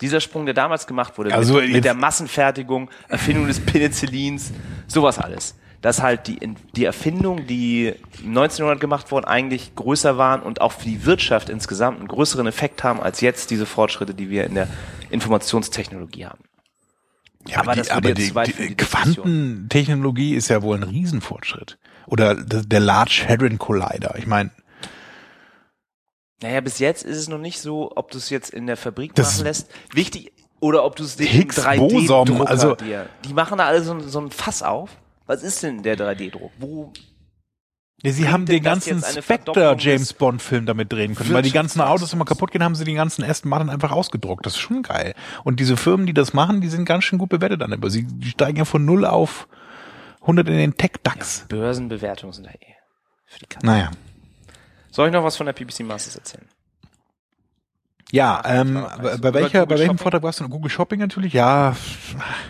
S2: Dieser Sprung, der damals gemacht wurde,
S3: Also
S2: mit, mit der Massenfertigung, Erfindung des Penicillins, sowas alles. Dass halt die, die Erfindungen, die 1900 gemacht wurden, eigentlich größer waren und auch für die Wirtschaft insgesamt einen größeren Effekt haben als jetzt diese Fortschritte, die wir in der Informationstechnologie haben.
S3: Ja,
S2: aber das jetzt zu weit für
S3: die
S2: die.
S3: Quantentechnologie ist ja wohl ein Riesenfortschritt. Oder der Large Hadron Collider. Ich meine,
S2: Naja, bis jetzt ist es noch nicht so, ob du es jetzt in der Fabrik
S3: Das-
S2: machen lässt. Wichtig, oder ob du es
S3: Higgs-Boson,
S2: 3D-Drucker
S3: also-
S2: dir. Die machen da alle so, so ein Fass auf. Was ist denn der 3D-Druck? Wo,
S3: ja, sie haben den ganzen Spectre James Bond Film damit drehen können. Weil die ganzen? Autos immer kaputt gehen, haben sie die ganzen Aston Martin einfach ausgedruckt. Das ist schon geil. Und diese Firmen, die das machen, die sind ganz schön gut bewertet an der Börse. Sie steigen ja von null auf 100 in den Tech-DAX.
S2: Börsenbewertungen sind da eh für die Katze.
S3: Naja.
S2: Soll ich noch was von der PPC Masters erzählen?
S3: Ja, ähm, bei,
S2: also
S3: bei welcher, bei welchem
S2: Shopping?
S3: Vortrag warst du? Google Shopping natürlich? Ja,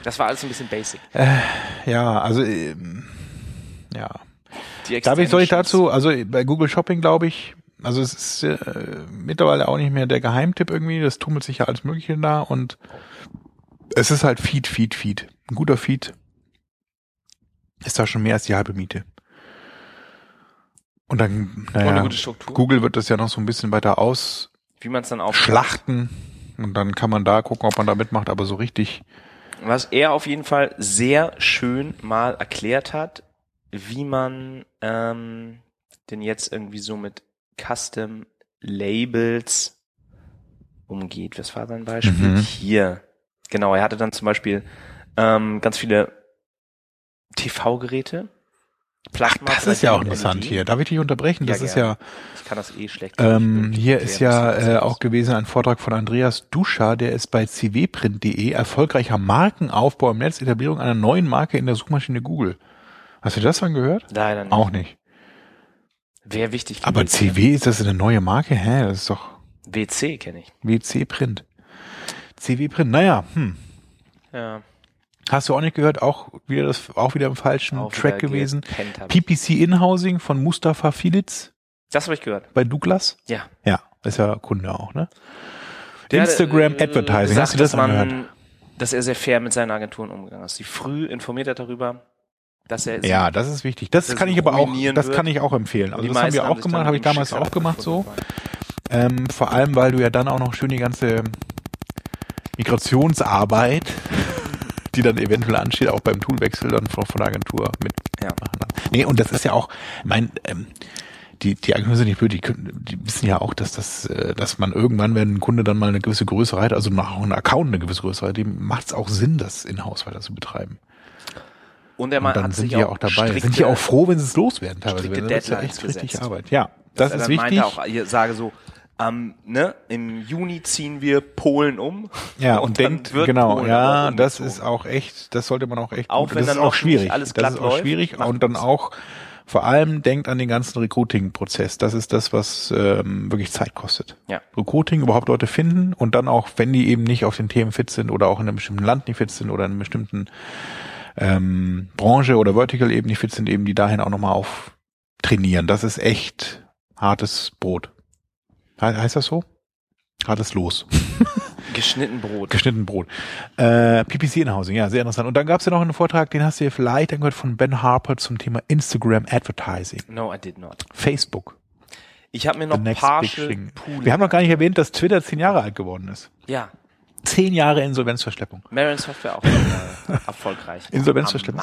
S2: Das war alles ein bisschen basic.
S3: ja, also, ähm, ja.
S2: Die
S3: Darf ich, soll ich dazu, also bei Google Shopping glaube ich, also es ist äh, mittlerweile auch nicht mehr der Geheimtipp irgendwie, das tummelt sich ja alles Mögliche da und es ist halt Feed, Feed, Feed. Ein guter Feed ist da schon mehr als die halbe Miete. Und dann, naja,
S2: Struktur.
S3: Google wird das ja noch so ein bisschen weiter
S2: Wie man es dann auch
S3: ausschlachten und dann kann man da gucken, ob man da mitmacht, aber so richtig,
S2: Was er auf jeden Fall sehr schön mal erklärt hat, wie man ähm, denn jetzt irgendwie so mit Custom Labels umgeht. Was war sein Beispiel?
S3: Mhm.
S2: Hier. Genau, er hatte dann zum Beispiel ähm, ganz viele TV-Geräte.
S3: Ach, das ist ja auch
S2: 3D,
S3: interessant
S2: LED.
S3: hier. Darf ich dich unterbrechen? Das
S2: Ja,
S3: ist ja,
S2: Ich kann das eh schlecht.
S3: Ähm, hier ist ja äh, auch gewesen ein Vortrag von Andreas Duscher, der ist bei cwprint.de erfolgreicher Markenaufbau im Netz, Etablierung einer neuen Marke in der Suchmaschine Google. Hast du das dann gehört?
S2: Leider nicht.
S3: Auch nicht.
S2: Wäre wichtig.
S3: Aber. CW, ist das eine neue Marke? Hä, das ist doch
S2: WC kenne ich.
S3: WC Print. CW Print, naja, hm.
S2: Ja.
S3: Hast du auch nicht gehört? Auch wieder das, auch wieder im falschen
S2: Auch
S3: Track gewesen. PPC Inhousing von Mustafa Filitz
S2: Das habe ich gehört.
S3: bei Douglas.
S2: Ja.
S3: Ja. Ist ja Kunde auch, ne?
S2: Der hat,
S3: Instagram
S2: äh,
S3: Advertising,
S2: gesagt,
S3: hast du das
S2: dass man,
S3: angehört?
S2: dass er sehr fair mit seinen Agenturen umgegangen ist. Die früh informiert hat darüber, dass er
S3: Ja, das ist wichtig. Das kann ich aber auch, das
S2: wird.
S3: kann ich auch empfehlen. Also das haben wir auch gemacht, habe ich damals
S2: Schicksal
S3: auch gemacht so. Ähm, vor allem, weil du ja dann auch noch schön die ganze Migrationsarbeit, die dann eventuell ansteht, auch beim Toolwechsel dann von, von der Agentur mit
S2: Ja.
S3: Nee, und das ist ja auch, mein, ähm, die, die Agenturen sind nicht blöd, die, die wissen ja auch, dass das, äh, dass man irgendwann, wenn ein Kunde dann mal eine gewisse Größe hat, also nach einem Account eine gewisse Größe hat, dem macht es auch Sinn, das in-house weiter zu betreiben.
S2: Und er
S3: Und dann
S2: hat
S3: sind
S2: sich
S3: die ja
S2: auch
S3: dabei.
S2: strikte-
S3: sind die auch froh, wenn sie es loswerden teilweise.
S2: strikte
S3: Das ist ja
S2: Deadlines
S3: echt richtig
S2: gesetzt.
S3: Arbeit. Ja, das
S2: er
S3: ist wichtig.
S2: meinte auch, ich sage so, ähm, ne, im Juni ziehen wir Polen um.
S3: Ja, und,
S2: dann
S3: denkt,
S2: wird
S3: genau,
S2: Polen
S3: ja, das ist auch echt, das sollte man auch echt,
S2: Auch
S3: gut-
S2: wenn
S3: das
S2: dann
S3: ist auch schwierig.
S2: alles
S3: das ist auch
S2: läuft,
S3: schwierig und dann auch, vor allem denkt an den ganzen Recruiting-Prozess. Das ist das, was ähm, wirklich Zeit kostet.
S2: Ja.
S3: Recruiting, überhaupt Leute finden und dann auch, wenn die eben nicht auf den Themen fit sind oder auch in einem bestimmten Land nicht fit sind oder in einer bestimmten ähm, Branche oder Vertical eben nicht fit sind, eben die dahin auch nochmal auf trainieren. Das ist echt hartes Brot. He heißt das so? Hartes Los.
S2: Geschnitten Brot.
S3: Geschnitten Brot. Äh, PPC in-Housing, ja, sehr interessant. Und dann gab es ja noch einen Vortrag, den hast du ja vielleicht angehört von Ben Harper zum Thema Instagram Advertising.
S2: No, I did not.
S3: Facebook.
S2: Ich habe mir noch partial. Pooling.
S3: Wir haben noch gar nicht erwähnt, dass Twitter zehn Jahre alt geworden ist.
S2: ja,
S3: Zehn Jahre Insolvenzverschleppung.
S2: Marin Software auch erfolgreich.
S3: Insolvenzverschleppung.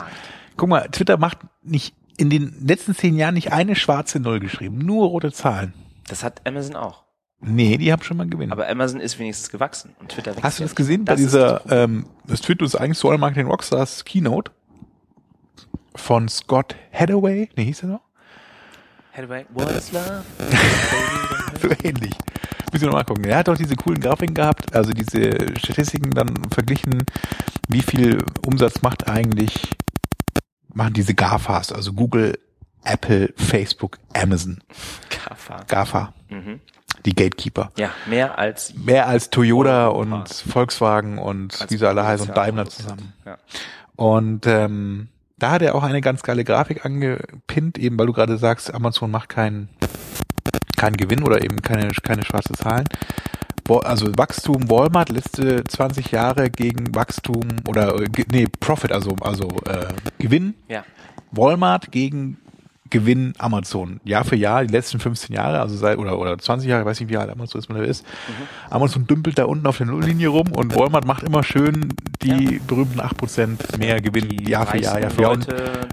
S3: Guck mal, Twitter macht nicht in den letzten zehn Jahren nicht eine schwarze Null geschrieben, nur rote Zahlen.
S2: Das hat Amazon auch.
S3: Nee, die haben schon mal Gewinn.
S2: Aber Amazon ist wenigstens gewachsen und Twitter wächst
S3: Hast du das gesehen bei
S2: Das ist
S3: dieser,
S2: das
S3: ähm, das Twitter ist eigentlich so Marketing Rockstars Keynote von Scott Hathaway, nee, hieß er noch?
S2: Hathaway, what is love?
S3: so ähnlich. Muss ich noch mal gucken. Er hat doch diese coolen Grafiken gehabt, also diese Statistiken dann verglichen, wie viel Umsatz macht eigentlich, machen diese GAFAs, also Google, Apple, Facebook, Amazon,
S2: Kafa.
S3: GAFA,
S2: Mhm.
S3: die Gatekeeper.
S2: Ja, mehr als
S3: Mehr als Toyota und Volkswagen und
S2: als
S3: wie sie alle heißen und Daimler zusammen.
S2: Ja.
S3: Und ähm, da hat er auch eine ganz geile Grafik angepinnt, eben weil du gerade sagst, Amazon macht keinen keinen Gewinn oder eben keine, keine schwarze Zahlen. Also Wachstum Walmart letzte 20 Jahre gegen Wachstum oder äh, nee, Profit, also also äh, Gewinn
S2: ja.
S3: Walmart gegen Gewinn Amazon. Jahr für Jahr, die letzten 15 Jahre, also seit, oder, oder 20 Jahre, ich weiß nicht, wie alt Amazon ist, man da ist. Amazon dümpelt da unten auf der Nulllinie rum und Walmart macht immer schön die berühmten 8% mehr Gewinn
S2: Die
S3: Jahr für Jahr, Jahr für Jahr. Und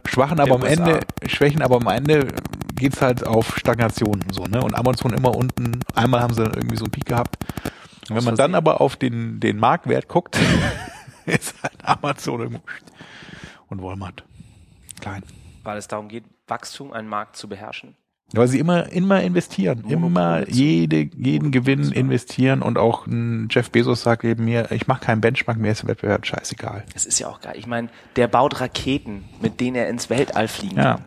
S3: schwachen aber am
S2: USA.
S3: Ende, schwächen aber am Ende geht's halt auf Stagnation, so, ne? Und Amazon immer unten, einmal haben sie dann irgendwie so einen Peak gehabt. Und wenn man dann aber auf den, den Marktwert guckt, ist halt Amazon und Walmart klein.
S2: weil es darum geht, Wachstum, einen Markt zu beherrschen.
S3: Weil sie immer, immer investieren, immer jede, jeden Gewinn investieren und auch Jeff Bezos sagt eben mir, ich mache keinen Benchmark mehr, ist der Wettbewerb scheißegal.
S2: Es ist ja auch geil. Ich meine, der baut Raketen, mit denen er ins Weltall fliegen
S3: Ja.
S2: kann.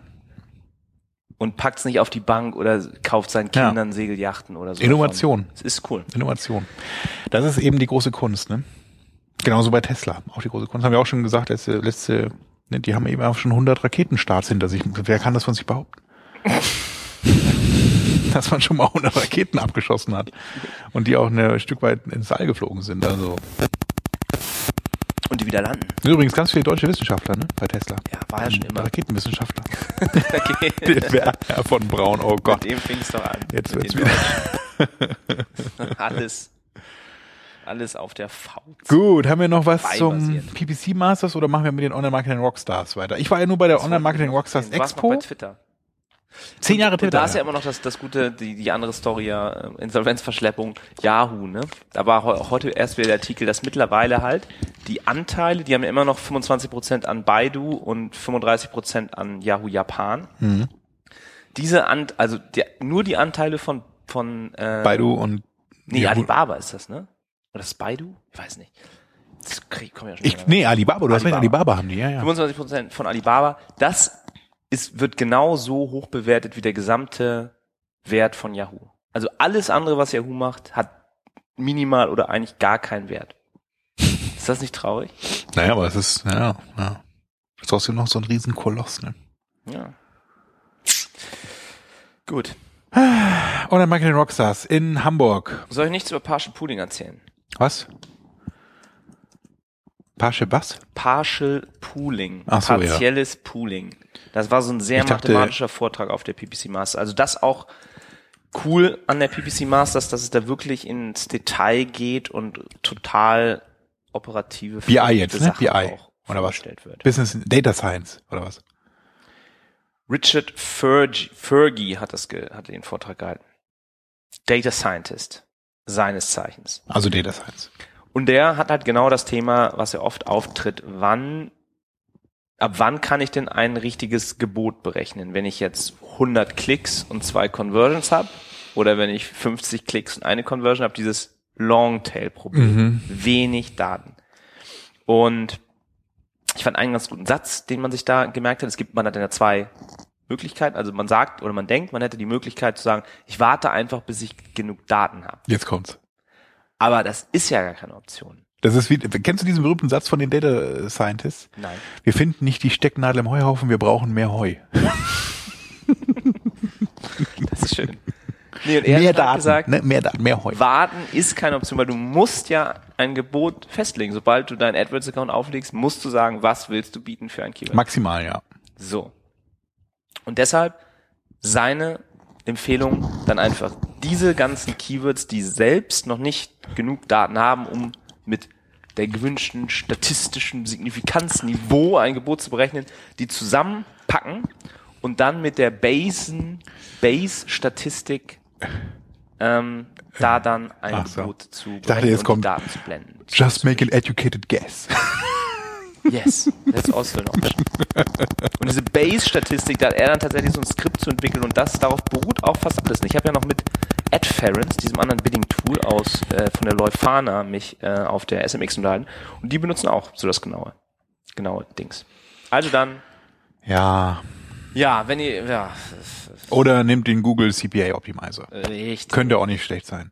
S2: Und packt's nicht auf die Bank oder kauft seinen
S3: Ja.
S2: Kindern Segeljachten oder so.
S3: Innovation.
S2: Es ist cool.
S3: Innovation. Das ist eben die große Kunst, ne? Genauso bei Tesla, auch die große Kunst. Haben wir auch schon gesagt, letzte, letzte, die haben eben auch schon 100 Raketenstarts hinter sich. Wer kann das von sich behaupten? Dass man schon mal 100 Raketen abgeschossen hat und die auch ein Stück weit ins All geflogen sind. Also
S2: Und die wieder landen.
S3: übrigens ganz viele deutsche Wissenschaftler ne, bei Tesla.
S2: Ja, war ja schon immer.
S3: Raketenwissenschaftler.
S2: Okay.
S3: Der Werner von Braun, oh Gott.
S2: Mit dem fing's doch an.
S3: Jetzt wird's wieder.
S2: Alles, alles auf der Faust.
S3: Gut, haben wir noch was zum. PPC Masters oder machen wir mit den Online-Marketing Rockstars weiter? Ich war ja nur bei der Online-Marketing Rockstars Expo.
S2: bei Twitter.
S3: Zehn Jahre
S2: Und
S3: Twitter.
S2: da ist ja immer noch das, das gute, die, die andere Story ja, äh, Insolvenzverschleppung, Yahoo, ne? Da war heu- heute erst wieder der Artikel, dass mittlerweile halt die Anteile, die haben ja immer noch 25% an Baidu und 35% an Yahoo Japan.
S3: Mhm.
S2: Diese Ant, also der, nur die Anteile von, von, äh,
S3: Baidu und
S2: nee,
S3: Yahoo.
S2: Alibaba ist das, ne? Oder Baidu? Ich weiß nicht. Das krieg, komm ja schon
S3: Ich, nee, Alibaba, du hast recht,
S2: Alibaba.
S3: Alibaba haben die, ja, ja.
S2: 25% von Alibaba, das ist, wird genau so hoch bewertet wie der gesamte Wert von Yahoo. Also alles andere, was Yahoo macht, hat minimal oder eigentlich gar keinen Wert. Ist das nicht traurig?
S3: Naja, aber es ist, ja, ja. Das ist trotzdem noch so ein Riesenkoloss, ne?
S2: Ja. Gut.
S3: Online-Marketing Rockstars in Hamburg.
S2: Soll ich nichts über Partial Pooling erzählen?
S3: Was? Pasche was?
S2: Partial Pooling.
S3: Ach so, ja.
S2: partielles Pooling. Das war so ein sehr
S3: Ich dachte-
S2: mathematischer Vortrag auf der PPC Masters. Also das auch cool an der PPC Masters, dass es da wirklich ins Detail geht und total operative
S3: BI jetzt, ne? BI.
S2: auch
S3: Oder was?
S2: wird.
S3: Business Data Science oder was?
S2: Richard Fergie, Fergie hat das ge, hat den Vortrag gehalten. Data Scientist seines Zeichens.
S3: Also Data Science.
S2: Und der hat halt genau das Thema, was er oft auftritt. Wann, ab wann kann ich denn ein richtiges Gebot berechnen? Wenn ich jetzt 100 Klicks und zwei Conversions habe oder wenn ich 50 Klicks und eine Conversion habe, dieses Longtail-Problem. Wenig Daten. Und ich fand einen ganz guten Satz, den man sich da gemerkt hat. Es gibt, man hat ja zwei Möglichkeiten. Also man sagt oder man denkt, man hätte die Möglichkeit zu sagen, ich warte einfach, bis ich genug Daten habe.
S3: Jetzt kommt's.
S2: Aber das ist ja gar keine Option.
S3: Das ist wie, kennst du diesen berühmten Satz von den Data Scientists?
S2: Nein.
S3: Wir finden nicht die Stecknadel im Heuhaufen, wir brauchen mehr Heu.
S2: Das ist schön. Nee,
S3: mehr Daten,
S2: gesagt,
S3: ne? mehr Daten, mehr Heu.
S2: warten ist keine Option, weil du musst ja ein Gebot festlegen. Sobald du deinen AdWords-Account auflegst, musst du sagen, was willst du bieten für ein Keyword.
S3: Maximal, ja.
S2: So. Und deshalb seine Empfehlung dann einfach diese ganzen Keywords, die selbst noch nicht genug Daten haben, um mit der gewünschten statistischen Signifikanzniveau ein Gebot zu berechnen, die zusammenpacken und dann mit der Basen, Base-Statistik ähm, da dann ein
S3: Ach so.
S2: Gebot zu berechnen
S3: dachte, jetzt
S2: und
S3: kommt
S2: die Daten zu blenden.
S3: Just make an educated guess.
S2: Yes, that's also an option. Und diese Base-Statistik, da hat er dann tatsächlich so ein Skript zu entwickeln und das, darauf beruht auch fast alles. Ich habe ja noch mit AdFerence, diesem anderen Bidding-Tool aus äh, von der Leuphana, mich äh, auf der SMX unterhalten und die benutzen auch so das genaue, genaue Dings. Also dann,
S3: Ja.
S2: ja, wenn ihr, ja,
S3: Oder nimmt den Google CPA Optimizer.
S2: richtig.
S3: Könnte auch nicht schlecht sein.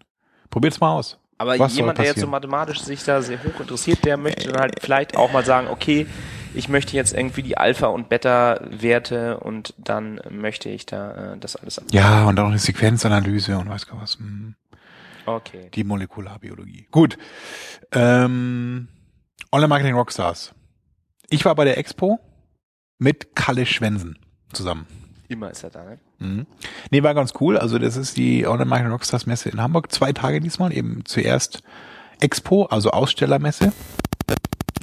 S3: Probiert's mal aus.
S2: Aber
S3: Was
S2: jemand, der jetzt so mathematisch sich da sehr hoch interessiert, der möchte dann halt vielleicht auch mal sagen, okay, ich möchte jetzt irgendwie die Alpha- und Beta-Werte und dann möchte ich da äh, das alles ab.
S3: Ja, und auch eine Sequenzanalyse und weiß gar was. Hm.
S2: Okay.
S3: Die Molekularbiologie. Gut. Ähm, Online-Marketing Rockstars. Ich war bei der Expo mit Kalle Schwensen zusammen.
S2: Immer ist er da, ne?
S3: Mhm. Nee, war ganz cool. Also das ist die Online-Marketing Rockstars Messe in Hamburg. Zwei Tage diesmal. Eben zuerst Expo, also Ausstellermesse.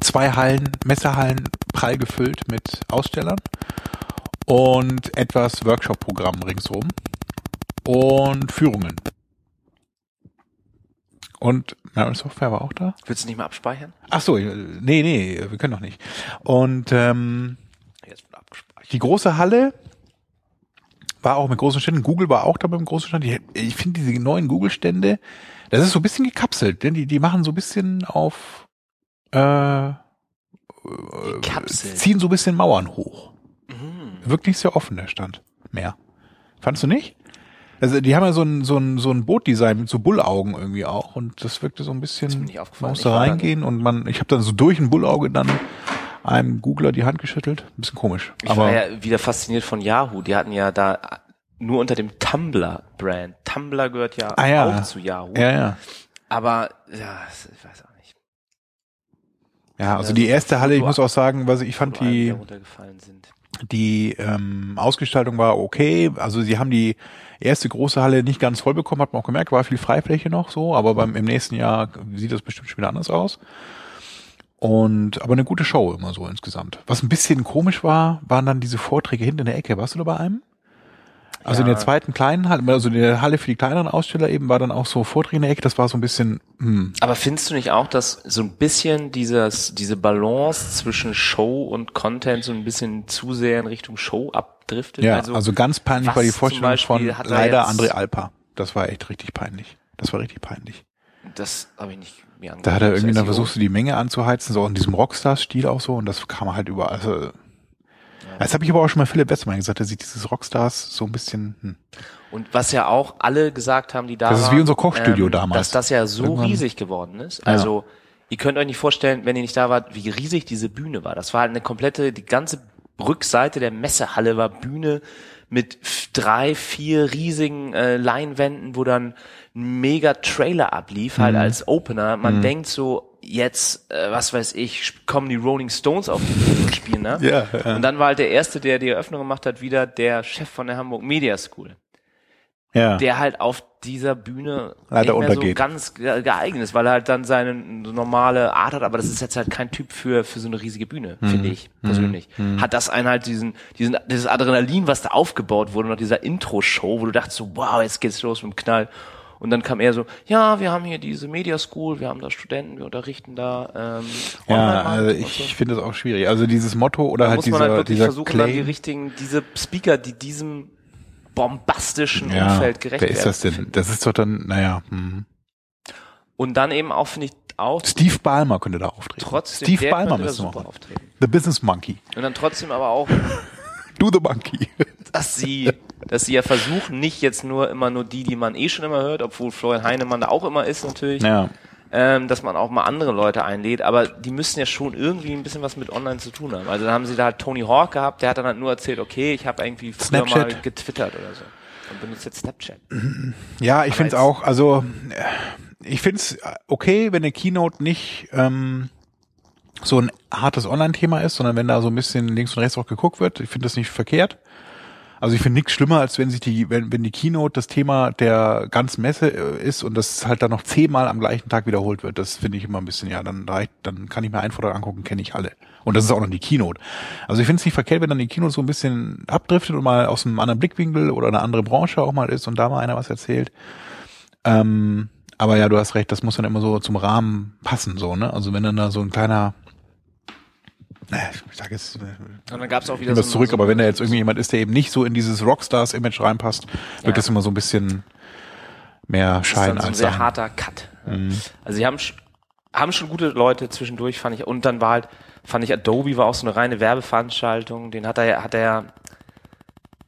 S3: Zwei Hallen, Messehallen prall gefüllt mit Ausstellern. Und etwas Workshop-Programm ringsrum. Und Führungen. Und Marin Software war auch da.
S2: Willst du nicht mal abspeichern?
S3: Ach so, nee, nee, wir können noch nicht. Und ähm,
S2: Jetzt wird abgespeichert.
S3: die große Halle war auch mit großen Ständen. Google war auch da beim großen Stand. Ich, ich finde diese neuen Google-Stände, das ist so ein bisschen gekapselt. Denn die, die machen so ein bisschen auf, äh,
S2: Kapsel.
S3: ziehen so ein bisschen Mauern hoch.
S2: Mhm.
S3: Wirkt nicht sehr offen, der Stand. Mehr. Fandst du nicht? Also die haben ja so ein, so ein, so ein Bootdesign mit so Bullaugen irgendwie auch und das wirkte so ein bisschen, man musste reingehen und man, ich habe dann so durch ein Bullauge dann einem Googler die Hand geschüttelt. Ein bisschen komisch.
S2: Ich
S3: aber
S2: war ja wieder fasziniert von Yahoo. Die hatten ja da nur unter dem Tumblr-Brand. Tumblr gehört ja,
S3: Ah ja.
S2: auch zu Yahoo.
S3: ja, ja.
S2: Aber, ja, ich weiß auch nicht.
S3: Ja, also die erste Halle, ich muss auch sagen, was ich fand die die ähm, Ausgestaltung war okay. Also sie haben die erste große Halle nicht ganz voll bekommen, hat man auch gemerkt, war viel Freifläche noch so, aber beim im nächsten Jahr sieht das bestimmt schon wieder anders aus. Und aber eine gute Show immer so insgesamt. Was ein bisschen komisch war, waren dann diese Vorträge hinten in der Ecke. Warst du da bei einem? Also in
S2: Ja.
S3: der zweiten kleinen Halle, also in der Halle für die kleineren Aussteller eben war dann auch so Vorträge in der Ecke. Das war so ein bisschen, hm,
S2: Aber findest du nicht auch, dass so ein bisschen dieses, diese Balance zwischen Show und Content so ein bisschen zu sehr in Richtung Show abdriftet?
S3: Ja, also, ganz peinlich war die Vorstellung von
S2: er
S3: leider André Alpa. Das war echt richtig peinlich. Das war richtig peinlich.
S2: das habe ich nicht mir angeguckt.
S3: Da hat er irgendwie dann
S2: Das
S3: versucht, so die Menge anzuheizen, so in diesem Rockstars-Stil auch so, und das kam halt überall. Also, das habe ich aber auch schon mal Philipp Westermann gesagt, der sieht dieses Rockstars so ein bisschen, hm.
S2: Und was ja auch alle gesagt haben, die da
S3: Das ist wie unser Kochstudio damals.
S2: dass das ja so
S3: Irgendwann-
S2: riesig geworden ist. Also ihr könnt euch nicht vorstellen, wenn ihr nicht da wart, wie riesig diese Bühne war. Das war halt eine komplette, die ganze Rückseite der Messehalle war Bühne mit drei, vier riesigen äh, Leinwänden, wo dann ein mega Trailer ablief, halt als Opener. Man denkt so, jetzt, äh, was weiß ich, kommen die Rolling Stones auf die Bühne und spielen, ne?
S3: Ja, ja.
S2: Und dann war halt der Erste, der die Eröffnung gemacht hat, wieder der Chef von der Hamburg Media School
S3: Ja.
S2: der halt auf dieser Bühne
S3: Leider
S2: nicht mehr
S3: untergeht.
S2: so ganz ge- geeignet ist, weil er halt dann seine normale Art hat, aber das ist jetzt halt kein Typ für für so eine riesige Bühne,
S3: Mhm.
S2: finde ich persönlich. Hat das einen halt diesen diesen dieses Adrenalin, was da aufgebaut wurde nach dieser Intro-Show, wo du dachtest so, wow, jetzt geht's los mit dem Knall. Und dann kam er so, ja, wir haben hier diese Media School, wir haben da Studenten, wir unterrichten da. Ähm,
S3: Ja, also ich
S2: so.
S3: finde das auch schwierig. Also dieses Motto oder
S2: Da
S3: halt
S2: muss
S3: dieser,
S2: man halt wirklich versuchen, dann die
S3: Claim.
S2: richtigen, diese Speaker, die diesem bombastischen
S3: Ja,
S2: Umfeld gerecht
S3: wer ist das denn? Das ist doch dann, naja, hm.
S2: Und dann eben auch, finde ich, auch
S3: Steve Ballmer könnte da auftreten.
S2: trotzdem,
S3: Steve
S2: da
S3: müsste machen.
S2: auftreten.
S3: The Business Monkey.
S2: Und dann trotzdem aber auch,
S3: Do the Monkey.
S2: Dass sie, dass sie ja versuchen, nicht jetzt nur immer nur die, die man eh schon immer hört, obwohl Florian Heinemann da auch immer ist natürlich,
S3: ja.
S2: ähm, dass man auch mal andere Leute einlädt, aber die müssen ja schon irgendwie ein bisschen was mit Online zu tun haben. Also dann haben sie da halt Tony Hawk gehabt, der hat dann halt nur erzählt, okay, ich habe irgendwie früher mal
S3: Snapchat.
S2: getwittert oder so. Und benutzt jetzt Snapchat.
S3: Ja, ich finde es auch, also äh, ich finde es okay, wenn eine Keynote nicht ähm, so ein hartes Online-Thema ist, sondern wenn da so ein bisschen links und rechts auch geguckt wird. Ich finde das nicht verkehrt. Also ich finde nichts schlimmer, als wenn sich die, wenn, wenn die Keynote das Thema der ganzen Messe äh, ist und das halt dann noch zehnmal am gleichen Tag wiederholt wird. Das finde ich immer ein bisschen, ja, dann reicht, dann kann ich mir einen Vortrag angucken, kenne ich alle. Und das ist auch noch die Keynote. Also ich finde es nicht verkehrt, wenn dann die Keynote so ein bisschen abdriftet und mal aus einem anderen Blickwinkel oder eine andere Branche auch mal ist und da mal einer was erzählt. Ähm, aber ja, du hast recht, das muss dann immer so zum Rahmen passen, so, ne? Also wenn dann da so ein kleiner, naja, ich sag jetzt, äh,
S2: Und dann gab es auch wieder so,
S3: zurück,
S2: so
S3: aber wenn da jetzt irgendwie jemand ist, der eben nicht so in dieses Rockstars-Image reinpasst, wirkt
S2: Ja.
S3: das immer so ein bisschen mehr
S2: Das ist
S3: Schein
S2: dann so ein sehr
S3: Sein.
S2: harter Cut.
S3: Mhm.
S2: Also sie haben haben schon gute Leute zwischendurch, fand ich. Und dann war halt, fand ich Adobe war auch so eine reine Werbeveranstaltung. Den hat er, ja- hat er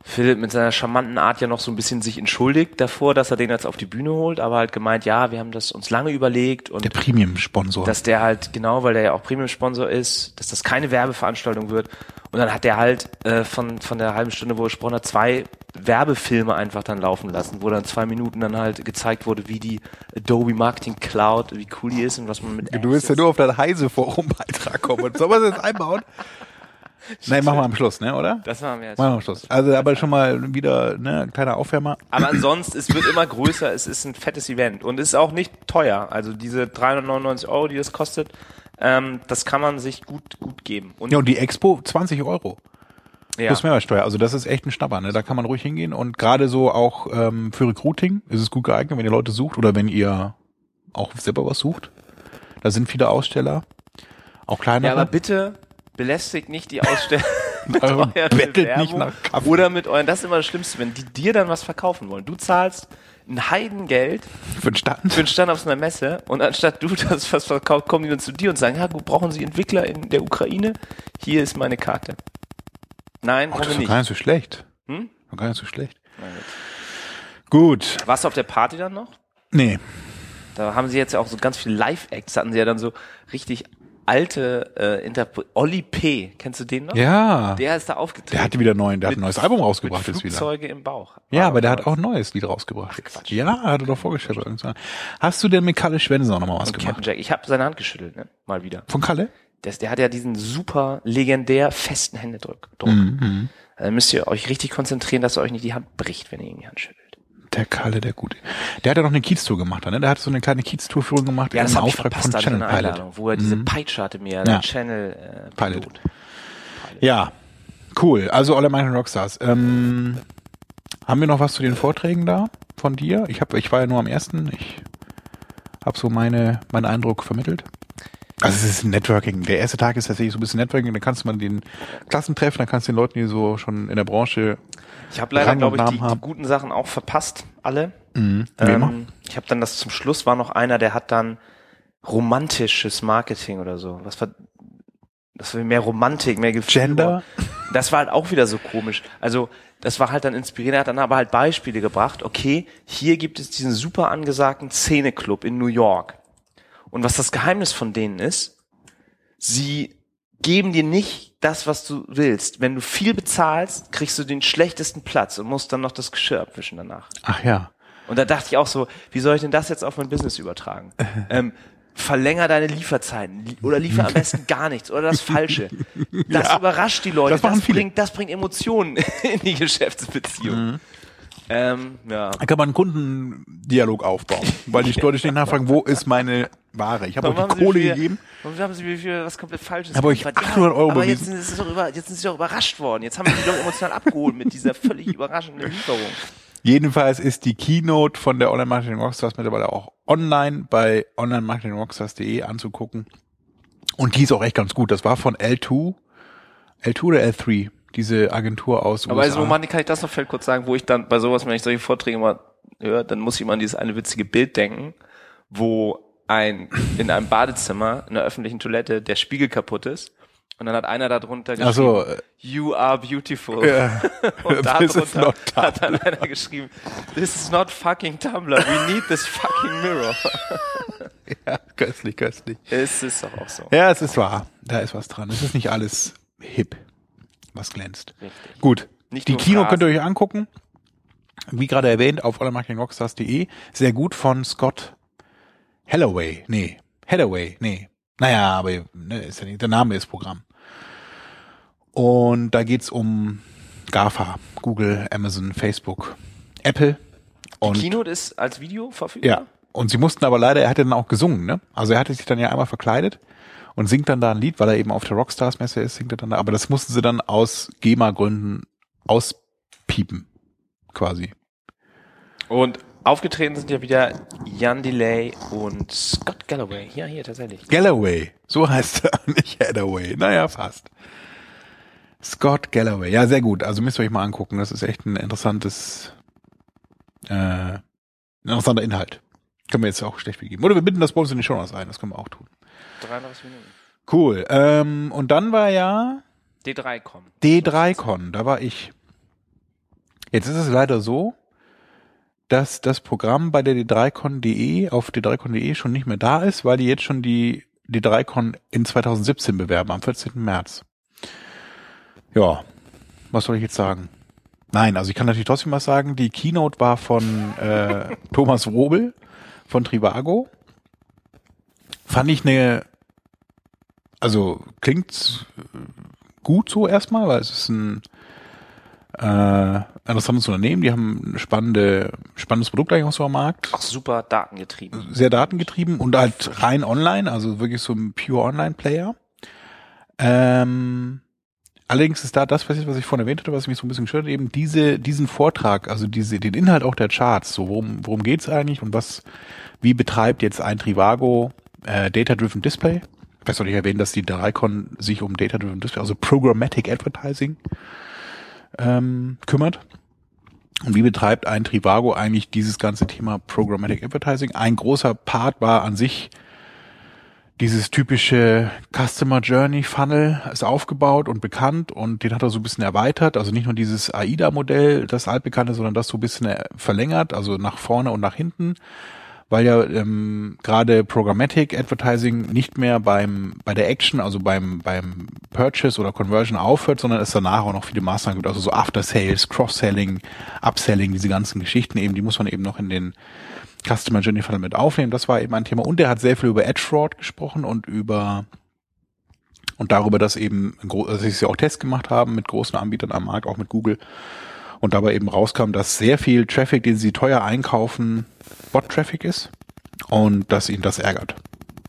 S2: Philipp mit seiner charmanten Art ja noch so ein bisschen sich entschuldigt davor, dass er den jetzt auf die Bühne holt, aber halt gemeint, ja, wir haben das uns lange überlegt und
S3: Der Premium-Sponsor.
S2: dass der halt, genau, weil der ja auch Premium-Sponsor ist, dass das keine Werbeveranstaltung wird. Und dann hat der halt äh, von, von der halben Stunde, wo er gesprochen hat, zwei Werbefilme einfach dann laufen lassen, wo dann zwei Minuten dann halt gezeigt wurde, wie die Adobe Marketing Cloud, wie cool die ist und was man mit
S3: Du willst ja nur auf dein Heise-Forum-Beitrag kommen. Soll man das jetzt einbauen? Nein, machen wir am Schluss, ne, oder?
S2: Das machen wir jetzt.
S3: Machen wir am Schluss. Also aber schon mal wieder, ne, ein kleiner Aufwärmer.
S2: Aber ansonsten, es wird immer größer, es ist ein fettes Event und es ist auch nicht teuer. Also diese 399 Euro, die das kostet, ähm, das kann man sich gut, gut geben. Und
S3: Ja, und die Expo 20 Euro.
S2: ja.
S3: Plus Mehrwertsteuer. Also das ist echt ein Schnapper, ne? Da kann man ruhig hingehen. Und gerade so auch ähm, für Recruiting ist es gut geeignet, wenn ihr Leute sucht oder wenn ihr auch selber was sucht. Da sind viele Aussteller. Auch kleinere.
S2: Ja, aber bitte belästigt nicht die Aussteller mit
S3: Euren bettelt nicht nach Kaffee.
S2: oder mit euren, das ist immer das Schlimmste, wenn die dir dann was verkaufen wollen. Du zahlst ein Heidengeld
S3: für den Stand.
S2: für einen Stand auf so einer Messe und anstatt du das was verkaufst, kommen die dann zu dir und sagen, ja, gut, brauchen Sie Entwickler in der Ukraine? Hier ist meine Karte. Nein,
S3: Oh, das ist
S2: nicht.
S3: gar nicht so schlecht.
S2: Hm?
S3: Doch gar nicht so schlecht. Gut.
S2: Warst du auf der Party dann noch?
S3: Nee.
S2: Da haben sie jetzt ja auch so ganz viele Live-Acts, hatten sie ja dann so richtig alte äh, Interpre Olli P. Kennst du den noch?
S3: Ja.
S2: Der ist da aufgetreten.
S3: Der hatte wieder neuen, der hat ein
S2: Mit-
S3: neues Album rausgebracht
S2: mit
S3: jetzt wieder.
S2: Flugzeuge im Bauch.
S3: Ja, aber der hat auch ein neues Lied rausgebracht. jetzt. Ja, hat er doch vorgestellt. bei irgendeiner- Hast du denn mit Kalle Schwenser noch mal was
S2: Und Captain
S3: gemacht?
S2: Jack. Ich habe seine Hand geschüttelt, ne? Mal wieder.
S3: Von Kalle?
S2: Der, der hat ja diesen super legendär festen Händedruck. Druck.
S3: Mhm.
S2: Da müsst ihr euch richtig konzentrieren, dass er euch nicht die Hand bricht, wenn ihr ihm die Hand schüttelt.
S3: Der Kalle, der Gute. Der hat ja noch eine Kiez-Tour gemacht, ne? Der hat so eine kleine Kiez-Tour-Führung gemacht
S2: Ja, das habe ich verpasst
S3: von
S2: an
S3: Channel Pilot.
S2: Einladung, wo er diese Peitsche hatte mir,
S3: Ja.
S2: Channel äh,
S3: Pilot.
S2: Pilot.
S3: Ja, cool. Also alle meine Rockstars. Ähm, haben wir noch was zu den Vorträgen da von dir? Ich hab, ich war ja nur am ersten. Ich habe so meine meinen Eindruck vermittelt. Also es ist Networking. Der erste Tag ist tatsächlich so ein bisschen Networking. Dann kannst du mal den Klassen treffen, dann kannst du den Leuten, die so schon in der Branche
S2: Ich habe leider, glaube ich, die, die guten Sachen auch verpasst, alle.
S3: mhm.
S2: Ähm, ich habe dann das zum Schluss war noch einer, der hat dann romantisches Marketing oder so. Was war das war mehr Romantik, mehr Gefühl.
S3: Gender?
S2: Das war halt auch wieder so komisch. Also, das war halt dann inspirierend, er hat dann aber halt Beispiele gebracht. Okay, hier gibt es diesen super angesagten Szeneclub in New York. Und was das Geheimnis von denen ist, sie geben dir nicht das, was du willst. Wenn du viel bezahlst, kriegst du den schlechtesten Platz und musst dann noch das Geschirr abwischen danach.
S3: Ach ja.
S2: Und da dachte ich auch so, wie soll ich denn das jetzt auf mein Business übertragen? ähm, verlänger deine Lieferzeiten li- oder liefer am besten gar nichts oder das Falsche. Das
S3: Ja.
S2: überrascht die Leute.
S3: Das viele.
S2: bringt, das bringt Emotionen in die Geschäftsbeziehung.
S3: Mhm.
S2: Ähm, ja.
S3: Da kann man einen Kundendialog aufbauen, weil die Leute ständig nachfragen, wo ist meine Ware? Ich habe euch die Kohle
S2: wie viel-
S3: gegeben.
S2: Warum haben Sie wie viel was komplett Falsches
S3: Habe euch
S2: geliefert?
S3: 800 Euro
S2: aber jetzt sind, Sie doch über, jetzt sind Sie doch überrascht worden. Jetzt haben wir Sie doch emotional abgeholt mit dieser völlig überraschenden Lieferung.
S3: Jedenfalls ist die Keynote von der Online Marketing Rockstars mittlerweile auch online bei onlinemarketingrockstars.de anzugucken. Und die ist auch echt ganz gut. Das war von L2, L2 oder L3, diese Agentur aus
S2: Aber
S3: USA.
S2: also, Mann, kann ich das noch vielleicht kurz sagen, wo ich dann bei sowas, wenn ich solche Vorträge mal höre, dann muss ich immer an dieses eine witzige Bild denken, wo ein, in einem Badezimmer, in einer öffentlichen Toilette, der Spiegel kaputt ist. Und dann hat einer darunter geschrieben,
S3: so, äh,
S2: You are beautiful.
S3: Ja.
S2: Und
S3: This is
S2: darunter
S3: not
S2: hat dann einer geschrieben, This is not fucking Tumblr. We need this fucking mirror.
S3: ja, köstlich, köstlich.
S2: es ist doch auch so.
S3: Ja, es ist wahr. Da ist was dran. Es ist nicht alles hip, was glänzt.
S2: Richtig.
S3: Gut.
S2: Nicht
S3: die Kino
S2: Gras.
S3: könnt ihr euch angucken. Wie gerade erwähnt, auf onlinemarketingrockstars.de. Sehr gut von Scott Halloway. Nee, Hathaway. Nee. Naja, aber ne, ist ja nicht, der Name ist Programm. Und da geht's um GAFA, Google, Amazon, Facebook, Apple. Und
S2: Keynote ist als Video verfügbar?
S3: ja. Und sie mussten aber leider, er hatte dann auch gesungen, ne? Also er hatte sich dann ja einmal verkleidet und singt dann da ein Lied, weil er eben auf der Rockstars-Messe ist, singt er dann da. Aber das mussten sie dann aus GEMA-Gründen auspiepen, quasi.
S2: Und aufgetreten sind ja wieder Jan Delay und Scott Galloway. Ja, hier tatsächlich.
S3: Galloway, so heißt er, nicht Hathaway. Naja, fast. Scott Galloway, ja, sehr gut. Also müsst ihr euch mal angucken. Das ist echt ein interessantes, äh, interessanter Inhalt. Können wir jetzt auch schlecht begeben. Oder wir bitten das bei uns in die Show ein. Das können wir auch tun.
S2: 33 Minuten.
S3: Cool. Ähm, und dann war ja
S2: D3 kommen.
S3: D3Con, da war ich. Jetzt ist es leider so, dass das Programm bei der D3Con.de auf D3Con.de schon nicht mehr da ist, weil die jetzt schon die D3Con in 2017 bewerben, am 14. März. Ja, was soll ich jetzt sagen? Nein, also ich kann natürlich trotzdem was sagen. Die Keynote war von äh, Thomas Wrobel von Trivago. Fand ich eine, also klingt gut so erstmal, weil es ist ein äh, interessantes Unternehmen. Die haben ein spannende, spannendes Produkt eigentlich auch so am Markt.
S2: Auch super datengetrieben.
S3: Sehr datengetrieben und halt rein online, also wirklich so ein pure Online-Player. Ähm, allerdings ist da das, was ich, was ich vorhin erwähnt hatte, was mich so ein bisschen gestört hat, eben diese, diesen Vortrag, also diese, den Inhalt auch der Charts, so worum, worum geht's eigentlich und was, wie betreibt jetzt ein Trivago äh, Data-Driven Display? Vielleicht sollte ich erwähnen, dass die Drycon sich um Data-Driven Display, also Programmatic Advertising ähm, kümmert. Und wie betreibt ein Trivago eigentlich dieses ganze Thema Programmatic Advertising? Ein großer Part war an sich dieses typische Customer Journey Funnel ist aufgebaut und bekannt und den hat er so ein bisschen erweitert. Also nicht nur dieses AIDA-Modell, das altbekannte, sondern das so ein bisschen verlängert, also nach vorne und nach hinten, weil ja ähm, gerade Programmatic Advertising nicht mehr beim bei der Action, also beim beim Purchase oder Conversion aufhört, sondern es danach auch noch viele Maßnahmen gibt, also so After Sales, Cross-Selling, Upselling, diese ganzen Geschichten eben, die muss man eben noch in den Customer Journey Funnel mit aufnehmen. Das war eben ein Thema. Und er hat sehr viel über Edge Fraud gesprochen und über und darüber, dass eben, dass sie auch Tests gemacht haben mit großen Anbietern am Markt, auch mit Google. Und dabei eben rauskam, dass sehr viel Traffic, den sie teuer einkaufen, Bot-Traffic ist und dass ihn das ärgert.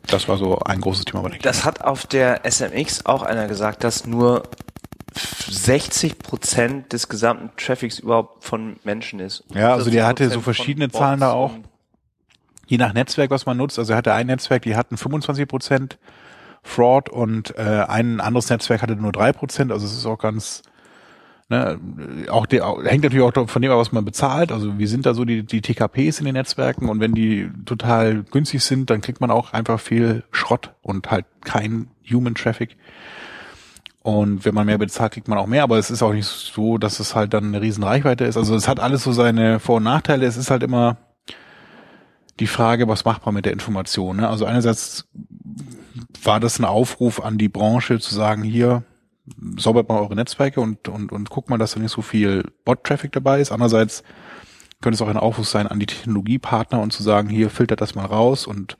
S3: Das war so ein großes Thema
S2: Das hat auf der SMX auch einer gesagt, dass nur 60 Prozent des gesamten Traffics überhaupt von Menschen ist.
S3: Ja, also der hatte
S2: 40%
S3: so verschiedene Zahlen da auch. Je nach Netzwerk, was man nutzt. Also er hatte ein Netzwerk, die hatten 25 Prozent Fraud und äh, ein anderes Netzwerk hatte nur drei Prozent. Also es ist auch ganz, ne, auch der, hängt natürlich auch von dem ab, was man bezahlt. Also wie sind da so die, die TKPs in den Netzwerken und wenn die total günstig sind, dann kriegt man auch einfach viel Schrott und halt kein Human Traffic. Und wenn man mehr bezahlt, kriegt man auch mehr, aber es ist auch nicht so, dass es halt dann eine riesen Reichweite ist. Also es hat alles so seine Vor- und Nachteile. Es ist halt immer, die Frage, was macht man mit der Information? Ne? Also einerseits war das ein Aufruf an die Branche zu sagen, hier, saubert mal eure Netzwerke und, und, und guckt mal, dass da nicht so viel Bot-Traffic dabei ist. Andererseits könnte es auch ein Aufruf sein an die Technologiepartner und zu sagen, hier filtert das mal raus und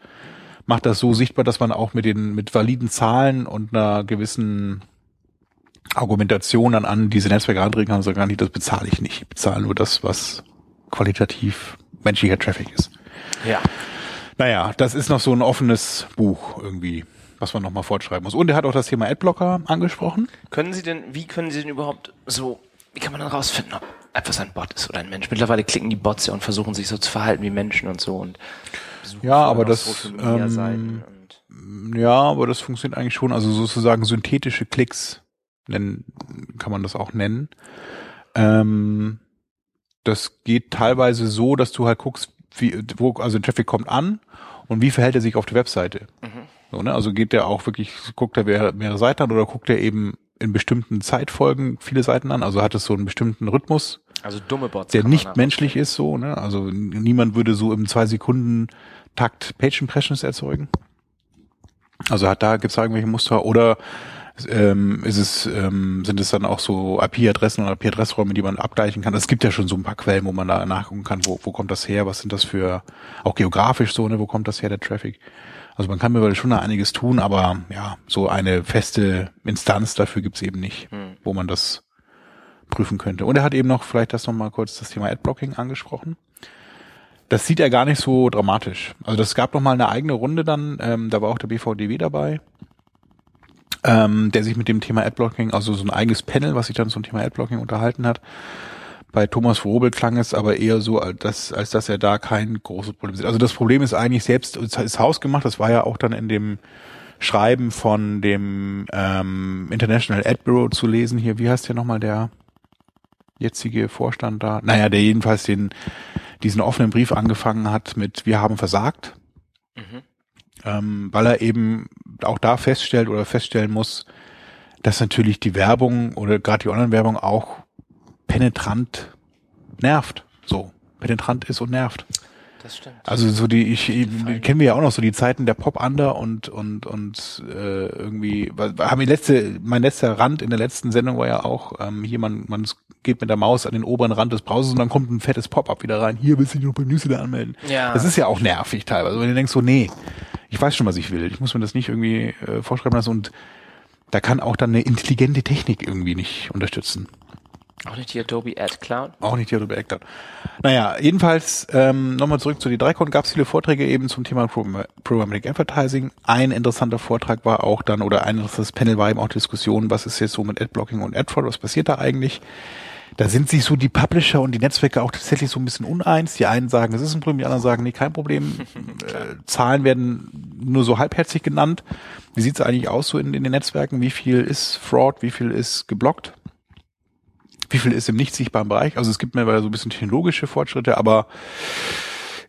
S3: macht das so sichtbar, dass man auch mit den, mit validen Zahlen und einer gewissen Argumentation dann an diese Netzwerke antreten kann und sagen, das bezahle ich nicht. Ich bezahle nur das, was qualitativ menschlicher Traffic ist.
S2: Ja.
S3: Naja, das ist noch so ein offenes Buch irgendwie, was man nochmal fortschreiben muss. Und er hat auch das Thema Adblocker angesprochen.
S2: Können Sie denn, wie können Sie denn überhaupt so, wie kann man dann rausfinden, ob etwas ein Bot ist oder ein Mensch? Mittlerweile klicken die Bots ja und versuchen sich so zu verhalten wie Menschen und so und
S3: Ja, aber das, ähm, Ja, aber das funktioniert eigentlich schon. Also sozusagen synthetische Klicks nennen, kann man das auch nennen. Ähm, das geht teilweise so, dass du halt guckst, wie, wo, also der Traffic kommt an und wie verhält er sich auf der Webseite. So, ne? Also geht der auch wirklich, guckt er mehrere, mehrere Seiten an oder guckt er eben in bestimmten Zeitfolgen viele Seiten an? Also hat es so einen bestimmten Rhythmus,
S2: Also dumme Bots.
S3: der nicht menschlich ist, so, ne? Also niemand würde so im zwei Sekunden Takt Page Impressions erzeugen. Also hat da gibt's da irgendwelche Muster oder ähm, ist es ähm, sind es dann auch so IP-Adressen oder IP-Adressräume, die man abgleichen kann? Es gibt ja schon so ein paar Quellen, wo man da nachgucken kann, wo, wo kommt das her, was sind das für auch geografisch so, ne, wo kommt das her der Traffic? Also man kann mittlerweile schon da einiges tun, aber ja, so eine feste Instanz dafür gibt's eben nicht,
S2: Hm.
S3: wo man das prüfen könnte. Und er hat eben noch vielleicht das nochmal kurz das Thema Adblocking angesprochen. Das sieht er gar nicht so dramatisch. Also das gab noch mal eine eigene Runde dann, ähm, da war auch der BVDW dabei, ähm, der sich mit dem Thema Adblocking, also so ein eigenes Panel, was sich dann zum Thema Adblocking unterhalten hat. Bei Thomas Vrobel klang es aber eher so, als dass, als dass er da kein großes Problem sieht. Also das Problem ist eigentlich selbst, es ist hausgemacht, das war ja auch dann in dem Schreiben von dem ähm, International Ad Bureau zu lesen hier. Wie heißt der nochmal der jetzige Vorstand da? Naja, der jedenfalls den diesen offenen Brief angefangen hat mit Wir haben versagt,
S2: Mhm.
S3: Ähm, weil er eben auch da feststellt oder feststellen muss, dass natürlich die Werbung oder gerade die Online-Werbung auch penetrant nervt. So, penetrant ist und nervt.
S2: Das stimmt.
S3: Also so die, ich, ich kennen wir ja auch noch so die Zeiten der Pop-Under und und und äh, irgendwie haben wir letzte, mein letzter Rand in der letzten Sendung war ja auch ähm, hier man man geht mit der Maus an den oberen Rand des Browsers und dann kommt ein fettes Pop-up wieder rein. Hier willst du dich noch beim Newsletter anmelden.
S2: Ja.
S3: Das ist ja auch nervig teilweise, wenn du denkst so nee, ich weiß schon was ich will. Ich muss mir das nicht irgendwie äh, vorschreiben lassen und da kann auch dann eine intelligente Technik irgendwie nicht unterstützen.
S2: Auch nicht die Adobe Ad Cloud.
S3: Auch nicht die Adobe Actor. Naja, jedenfalls ähm, nochmal zurück zu D3Con. Gab es viele Vorträge eben zum Thema Program- Programmatic Advertising. Ein interessanter Vortrag war auch dann, oder ein interessantes Panel war eben auch Diskussion, was ist jetzt so mit Adblocking und Adfraud, was passiert da eigentlich? Da sind sich so die Publisher und die Netzwerke auch tatsächlich so ein bisschen uneins. Die einen sagen, es ist ein Problem, die anderen sagen, nee, kein Problem. äh, Zahlen werden nur so halbherzig genannt. Wie sieht's eigentlich aus so in, in den Netzwerken? Wie viel ist Fraud? Wie viel ist geblockt? Wie viel ist im nicht sichtbaren Bereich? Also es gibt mittlerweile so ein bisschen technologische Fortschritte, aber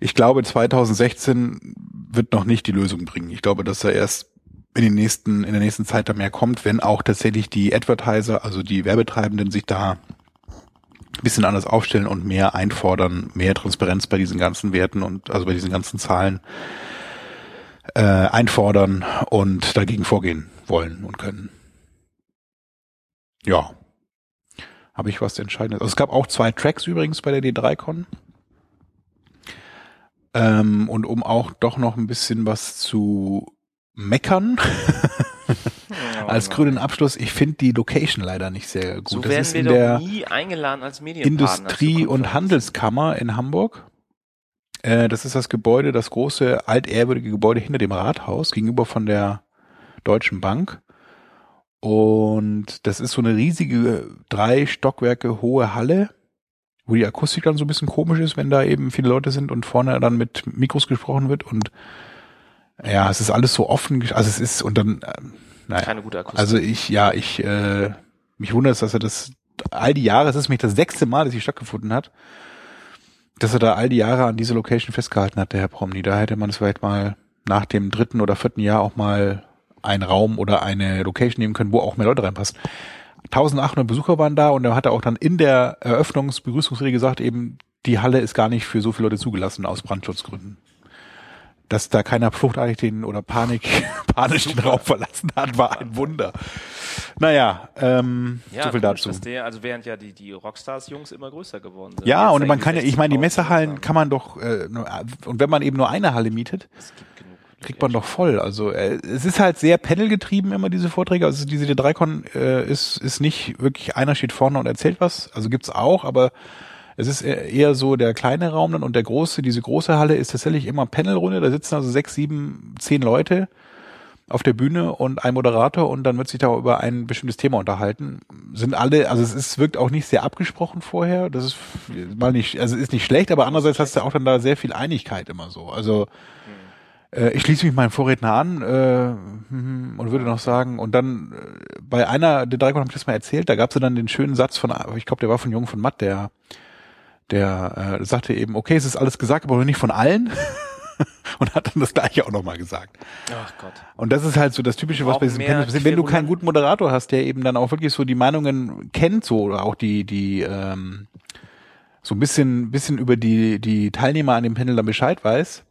S3: ich glaube 2016 wird noch nicht die Lösung bringen. Ich glaube, dass da erst in den nächsten, in der nächsten Zeit da mehr kommt, wenn auch tatsächlich die Advertiser, also die Werbetreibenden sich da ein bisschen anders aufstellen und mehr einfordern, mehr Transparenz bei diesen ganzen Werten und also bei diesen ganzen Zahlen äh, einfordern und dagegen vorgehen wollen und können. Ja. Habe ich was Entscheidendes. Also es gab auch zwei Tracks übrigens bei der D3Con. Ähm, und um auch doch noch ein bisschen was zu meckern, als grünen Abschluss, ich finde die Location leider nicht sehr gut.
S2: So
S3: das
S2: werden
S3: ist
S2: wir
S3: in
S2: doch
S3: der
S2: nie eingeladen als Medienpartner.
S3: Industrie- und. Handelskammer in Hamburg. Äh, das ist das Gebäude, das große, altehrwürdige Gebäude hinter dem Rathaus, gegenüber von der Deutschen Bank. Und das ist so eine riesige, drei Stockwerke hohe Halle, wo die Akustik dann so ein bisschen komisch ist, wenn da eben viele Leute sind und vorne dann mit Mikros gesprochen wird und ja, es ist alles so offen, also es ist und dann, äh, naja.
S2: Keine gute Akustik.
S3: Also ich, ja, ich, äh, mich wundert es, dass er das all die Jahre, es ist mich das sechste Mal, dass sie stattgefunden hat, dass er da all die Jahre an diese Location festgehalten hat, der Herr Promny. Da hätte man es vielleicht mal nach dem dritten oder vierten Jahr auch mal einen Raum oder eine Location nehmen können, wo auch mehr Leute reinpassen. 1800 Besucher waren da und er hat auch dann in der Eröffnungsbegrüßungsrede gesagt, eben die Halle ist gar nicht für so viele Leute zugelassen aus Brandschutzgründen. dass da keiner fluchtartig den oder Panik, panisch den Raum verlassen hat, war ein Wunder. Naja, ähm,
S2: Ja,
S3: so viel dazu.
S2: Der, also während ja die, die Rockstars-Jungs immer größer geworden sind.
S3: Ja, und man kann ja, ich meine, die
S2: 16.000
S3: Messehallen kann man doch, äh, und wenn man eben nur eine Halle mietet,
S2: Es gibt.
S3: Kriegt man doch voll. Also äh, es ist halt sehr panelgetrieben immer diese Vorträge. Also diese D3Con äh, ist ist nicht wirklich einer steht vorne und erzählt was. Also gibt's auch, aber es ist eher eher so der kleine Raum dann und der große. Diese große Halle ist tatsächlich immer Panelrunde. Da sitzen also sechs, sieben, zehn Leute auf der Bühne und ein Moderator und dann wird sich da über ein bestimmtes Thema unterhalten. Sind alle, also es ist, wirkt auch nicht sehr abgesprochen vorher. Das ist mal nicht, also ist nicht schlecht, aber andererseits hast du auch dann da sehr viel Einigkeit immer so. Also äh, ich schließe mich meinem Vorredner an äh, hm, und würde noch sagen, und dann äh, bei einer der drei habe ich das mal erzählt, da gab es dann den schönen Satz von, ich glaube, der war von Jung von Matt, der der äh, sagte eben, okay, es ist alles gesagt, aber nicht von allen. und hat dann das gleiche auch nochmal gesagt.
S2: Ach Gott.
S3: Und das ist halt so das Typische, was bei
S2: mehr
S3: Panels passiert. Wenn du keinen guten Moderator hast, der eben dann auch wirklich so die Meinungen kennt, so oder auch die, die, ähm, so ein bisschen, bisschen über die, die Teilnehmer an dem Panel dann Bescheid weiß,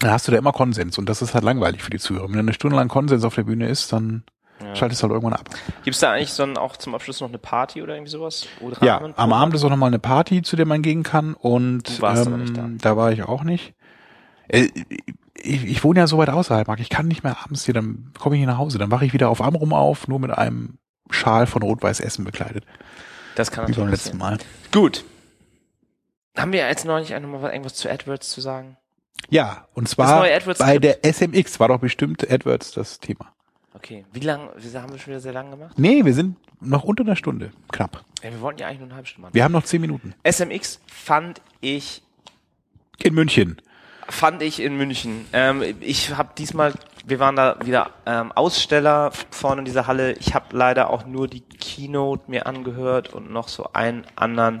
S3: dann hast du da immer Konsens und das ist halt langweilig für die Zuhörer. Wenn eine Stunde lang Konsens auf der Bühne ist, dann schaltest du halt irgendwann ab.
S2: Gibt's da eigentlich so ein, auch zum Abschluss noch eine Party oder irgendwie sowas? Oder
S3: Ja, am? Abend ist auch nochmal eine Party, zu der man gehen kann und ähm,
S2: da.
S3: da war ich auch nicht. Äh, Ich, ich wohne ja so weit außerhalb, Marc. Ich kann nicht mehr abends hier, dann komme ich hier nach Hause. Dann wache ich wieder auf Amrum auf, nur mit einem Schal von Rot-Weiß Essen bekleidet.
S2: Das kann
S3: Wie beim
S2: natürlich
S3: letzten
S2: passieren.
S3: Mal.
S2: Gut. Haben wir jetzt noch nicht noch mal irgendwas zu AdWords zu sagen?
S3: Ja, und zwar bei der SMX war doch bestimmt AdWords das Thema.
S2: Okay. Wie lang, wie haben wir schon wieder sehr lang gemacht?
S3: Nee, wir sind noch unter einer Stunde, knapp.
S2: Ja, wir wollten ja eigentlich nur eine halbe Stunde machen.
S3: Wir haben noch zehn Minuten.
S2: SMX fand ich
S3: In München.
S2: fand ich in München. Ähm, ich habe diesmal, wir waren da wieder ähm, Aussteller vorne in dieser Halle. Ich habe leider auch nur die Keynote mir angehört und noch so einen anderen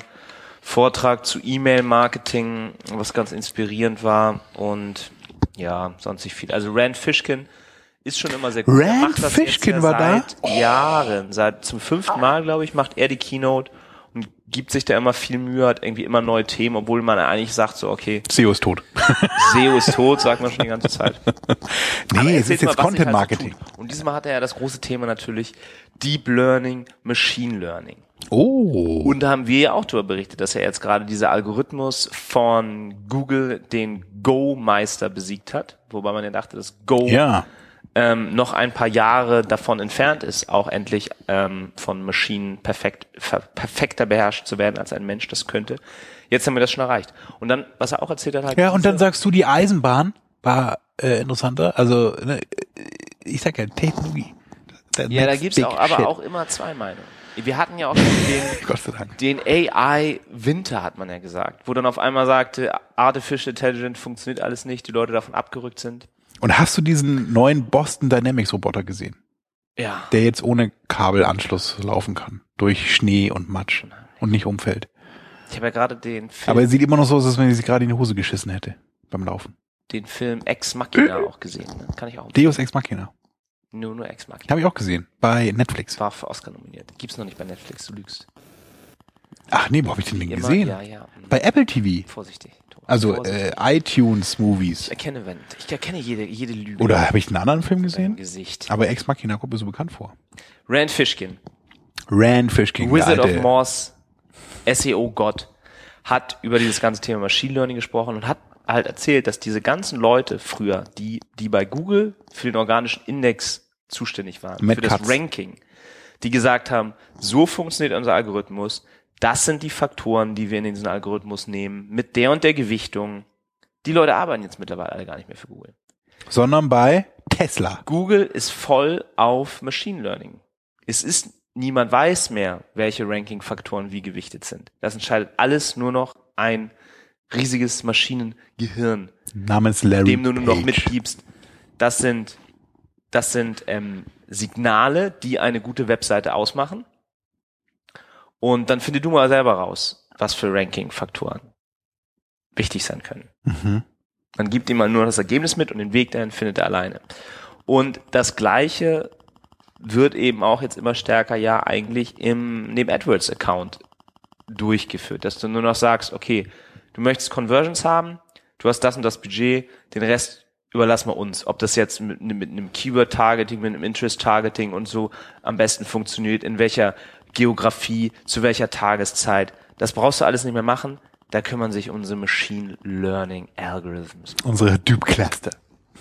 S2: Vortrag zu E-Mail-Marketing, was ganz inspirierend war und ja, sonst nicht viel. Also Rand Fishkin ist schon immer sehr gut.
S3: Rand
S2: macht das jetzt
S3: Fishkin war da?
S2: seit Jahren, seit zum fünften Mal, glaube ich, macht er die Keynote gibt sich da immer viel Mühe, hat irgendwie immer neue Themen, obwohl man eigentlich sagt so, okay,
S3: SEO ist tot.
S2: SEO ist tot, sagt man schon die ganze Zeit.
S3: Nee, es ist
S2: mal,
S3: jetzt
S2: sich
S3: Content
S2: halt so
S3: Marketing.
S2: Und diesmal hat er ja das große Thema natürlich Deep Learning, Machine Learning.
S3: Oh.
S2: Und da haben wir ja auch darüber berichtet, dass er jetzt gerade dieser Algorithmus von Google den Go-Meister besiegt hat, wobei man ja dachte, dass Go
S3: Ja.
S2: Ähm, noch ein paar Jahre davon entfernt ist, auch endlich ähm, von Maschinen perfekt, perfekter beherrscht zu werden, als ein Mensch das könnte. Jetzt haben wir das schon erreicht. Und dann, was er auch erzählt hat, halt
S3: Ja, und dann sagst du, die Eisenbahn war äh, interessanter. Also, ne, ich sag ja, Technologie.
S2: Ja, da gibt's auch, aber
S3: shit.
S2: auch immer zwei Meinungen. Wir hatten ja auch schon den, den AI-Winter, hat man ja gesagt, wo dann auf einmal sagte, Artificial Intelligence funktioniert alles nicht, die Leute davon abgerückt sind.
S3: Und hast du diesen neuen Boston Dynamics Roboter gesehen?
S2: Ja.
S3: Der jetzt ohne Kabelanschluss laufen kann. Durch Schnee und Matsch. Und nicht umfällt.
S2: Ich habe ja gerade den Film,
S3: Aber er sieht immer noch so aus, als wenn er sich gerade in die Hose geschissen hätte. Beim Laufen.
S2: den Film Ex Machina auch gesehen. Ne? Kann ich auch.
S3: Deus Ex Machina.
S2: Nur, nur Ex Machina.
S3: Habe ich auch gesehen. Bei Netflix.
S2: War für Oscar nominiert. Gibt's noch nicht bei Netflix, du lügst.
S3: Ach nee, wo habe ich den
S2: Immer,
S3: gesehen?
S2: Ja, ja.
S3: Bei Apple TV.
S2: Vorsichtig.
S3: Also äh, iTunes
S2: ich
S3: Movies.
S2: erkenne Wendt. Ich erkenne jede, jede Lüge.
S3: Oder habe ich einen anderen Film gesehen?
S2: Gesicht.
S3: Aber Ex Machina kommt mir so bekannt vor.
S2: Rand Fishkin.
S3: Rand Fishkin.
S2: Wizard of Moss, SEO-Gott, hat über dieses ganze Thema Machine Learning gesprochen und hat halt erzählt, dass diese ganzen Leute früher, die, die bei Google für den organischen Index zuständig waren,
S3: Matt
S2: für das
S3: Cutts.
S2: Ranking, die gesagt haben, so funktioniert unser Algorithmus, das sind die Faktoren, die wir in diesen Algorithmus nehmen, mit der und der Gewichtung. Die Leute arbeiten jetzt mittlerweile alle gar nicht mehr für Google.
S3: Sondern bei Tesla.
S2: Google ist voll auf Machine Learning. Es ist, niemand weiß mehr, welche Ranking-Faktoren wie gewichtet sind. Das entscheidet alles nur noch ein riesiges Maschinengehirn,
S3: Namens Larry
S2: dem du nur noch
S3: Page.
S2: mitgibst. Das sind, das sind ähm, Signale, die eine gute Webseite ausmachen. Und dann finde du mal selber raus, was für Ranking-Faktoren wichtig sein können.
S3: Mhm.
S2: Man gibt ihm mal nur das Ergebnis mit und den Weg dahin findet er alleine. Und das Gleiche wird eben auch jetzt immer stärker ja eigentlich im, dem AdWords-Account durchgeführt, dass du nur noch sagst, okay, du möchtest Conversions haben, du hast das und das Budget, den Rest überlassen wir uns. Ob das jetzt mit, mit einem Keyword-Targeting, mit einem Interest-Targeting und so am besten funktioniert, in welcher Geografie, zu welcher Tageszeit. Das brauchst du alles nicht mehr machen. Da kümmern sich unsere Machine Learning Algorithms.
S3: Unsere Hadoop-Cluster.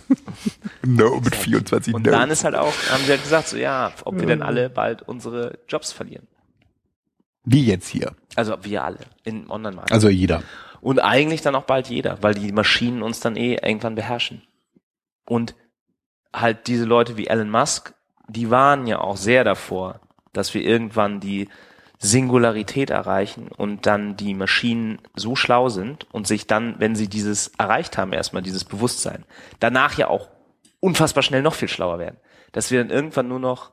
S3: no, mit 24
S2: Und dann ist halt auch, haben sie halt gesagt, so ja, ob wir denn alle bald unsere Jobs verlieren.
S3: Wie jetzt hier.
S2: Also wir alle in Online-Marketing.
S3: Also jeder.
S2: Und eigentlich dann auch bald jeder, weil die Maschinen uns dann eh irgendwann beherrschen. Und halt diese Leute wie Elon Musk, die waren ja auch sehr davor, dass wir irgendwann die Singularität erreichen und dann die Maschinen so schlau sind und sich dann, wenn sie dieses erreicht haben, erstmal dieses Bewusstsein, danach ja auch unfassbar schnell noch viel schlauer werden. Dass wir dann irgendwann nur noch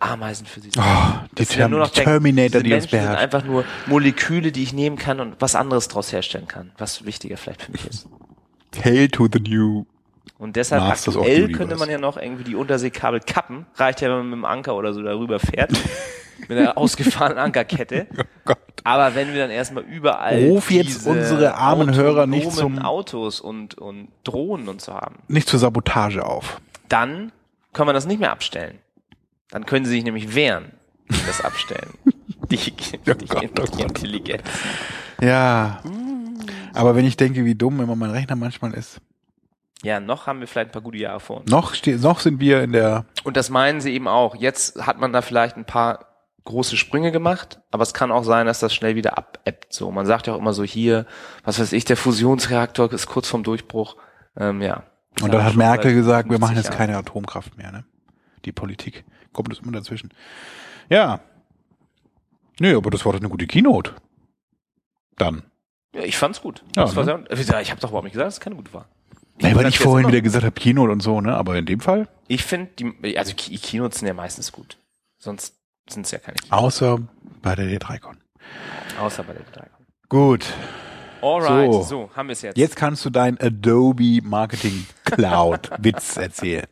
S2: Ameisen für sie sind.
S3: Oh, die, Term
S2: nur noch
S3: die Terminator,
S2: denken,
S3: die
S2: diese
S3: uns
S2: Menschen sind einfach nur Moleküle, die ich nehmen kann und was anderes daraus herstellen kann, was wichtiger vielleicht für mich ist.
S3: Hail to the new.
S2: Und deshalb
S3: Masters
S2: aktuell könnte man ja noch irgendwie die Unterseekabel kappen. Reicht ja, wenn man mit dem Anker oder so darüber fährt. mit einer ausgefahrenen Ankerkette.
S3: Oh.
S2: Aber wenn wir dann erstmal überall
S3: Ruf jetzt
S2: diese
S3: unsere armen Hörer nicht zum-
S2: Autos und, und Drohnen und so haben,
S3: Nicht zur Sabotage auf.
S2: dann können wir das nicht mehr abstellen. Dann können sie sich nämlich wehren, das Abstellen. Die, die,
S3: Oh
S2: die,
S3: Gott, oh
S2: die Intelligenz.
S3: Ja. Aber wenn ich denke, wie dumm immer mein Rechner manchmal ist.
S2: Ja, noch haben wir vielleicht ein paar gute Jahre vor uns.
S3: Noch, noch sind wir in der,
S2: Und das meinen sie eben auch. Jetzt hat man da vielleicht ein paar große Sprünge gemacht, aber es kann auch sein, dass das schnell wieder abebbt. So, man sagt ja auch immer so hier, was weiß ich, der Fusionsreaktor ist kurz vorm Durchbruch. Ähm, ja.
S3: und dann hat Merkel gesagt, wir
S2: 50
S3: machen jetzt keine Atomkraft mehr, ne? Die Politik. Kommt das immer dazwischen. Ja. Nö, aber das war doch eine gute Keynote. Dann.
S2: Ja, ich fand's gut.
S3: Ja, ne?
S2: sehr, ich habe doch überhaupt nicht gesagt, dass es keine gute war.
S3: Ja, weil ich vorhin wieder gesagt habe, Keynote und so, ne? Aber in dem Fall,
S2: Ich finde, die, also die Keynotes sind ja meistens gut. Sonst sind es ja keine Keynotes.
S3: außer bei der D3Con.
S2: Außer bei der Betreiber.
S3: Gut.
S2: Alright,
S3: So.
S2: so, haben wir es jetzt.
S3: Jetzt kannst du dein Adobe Marketing Cloud Witz erzählen.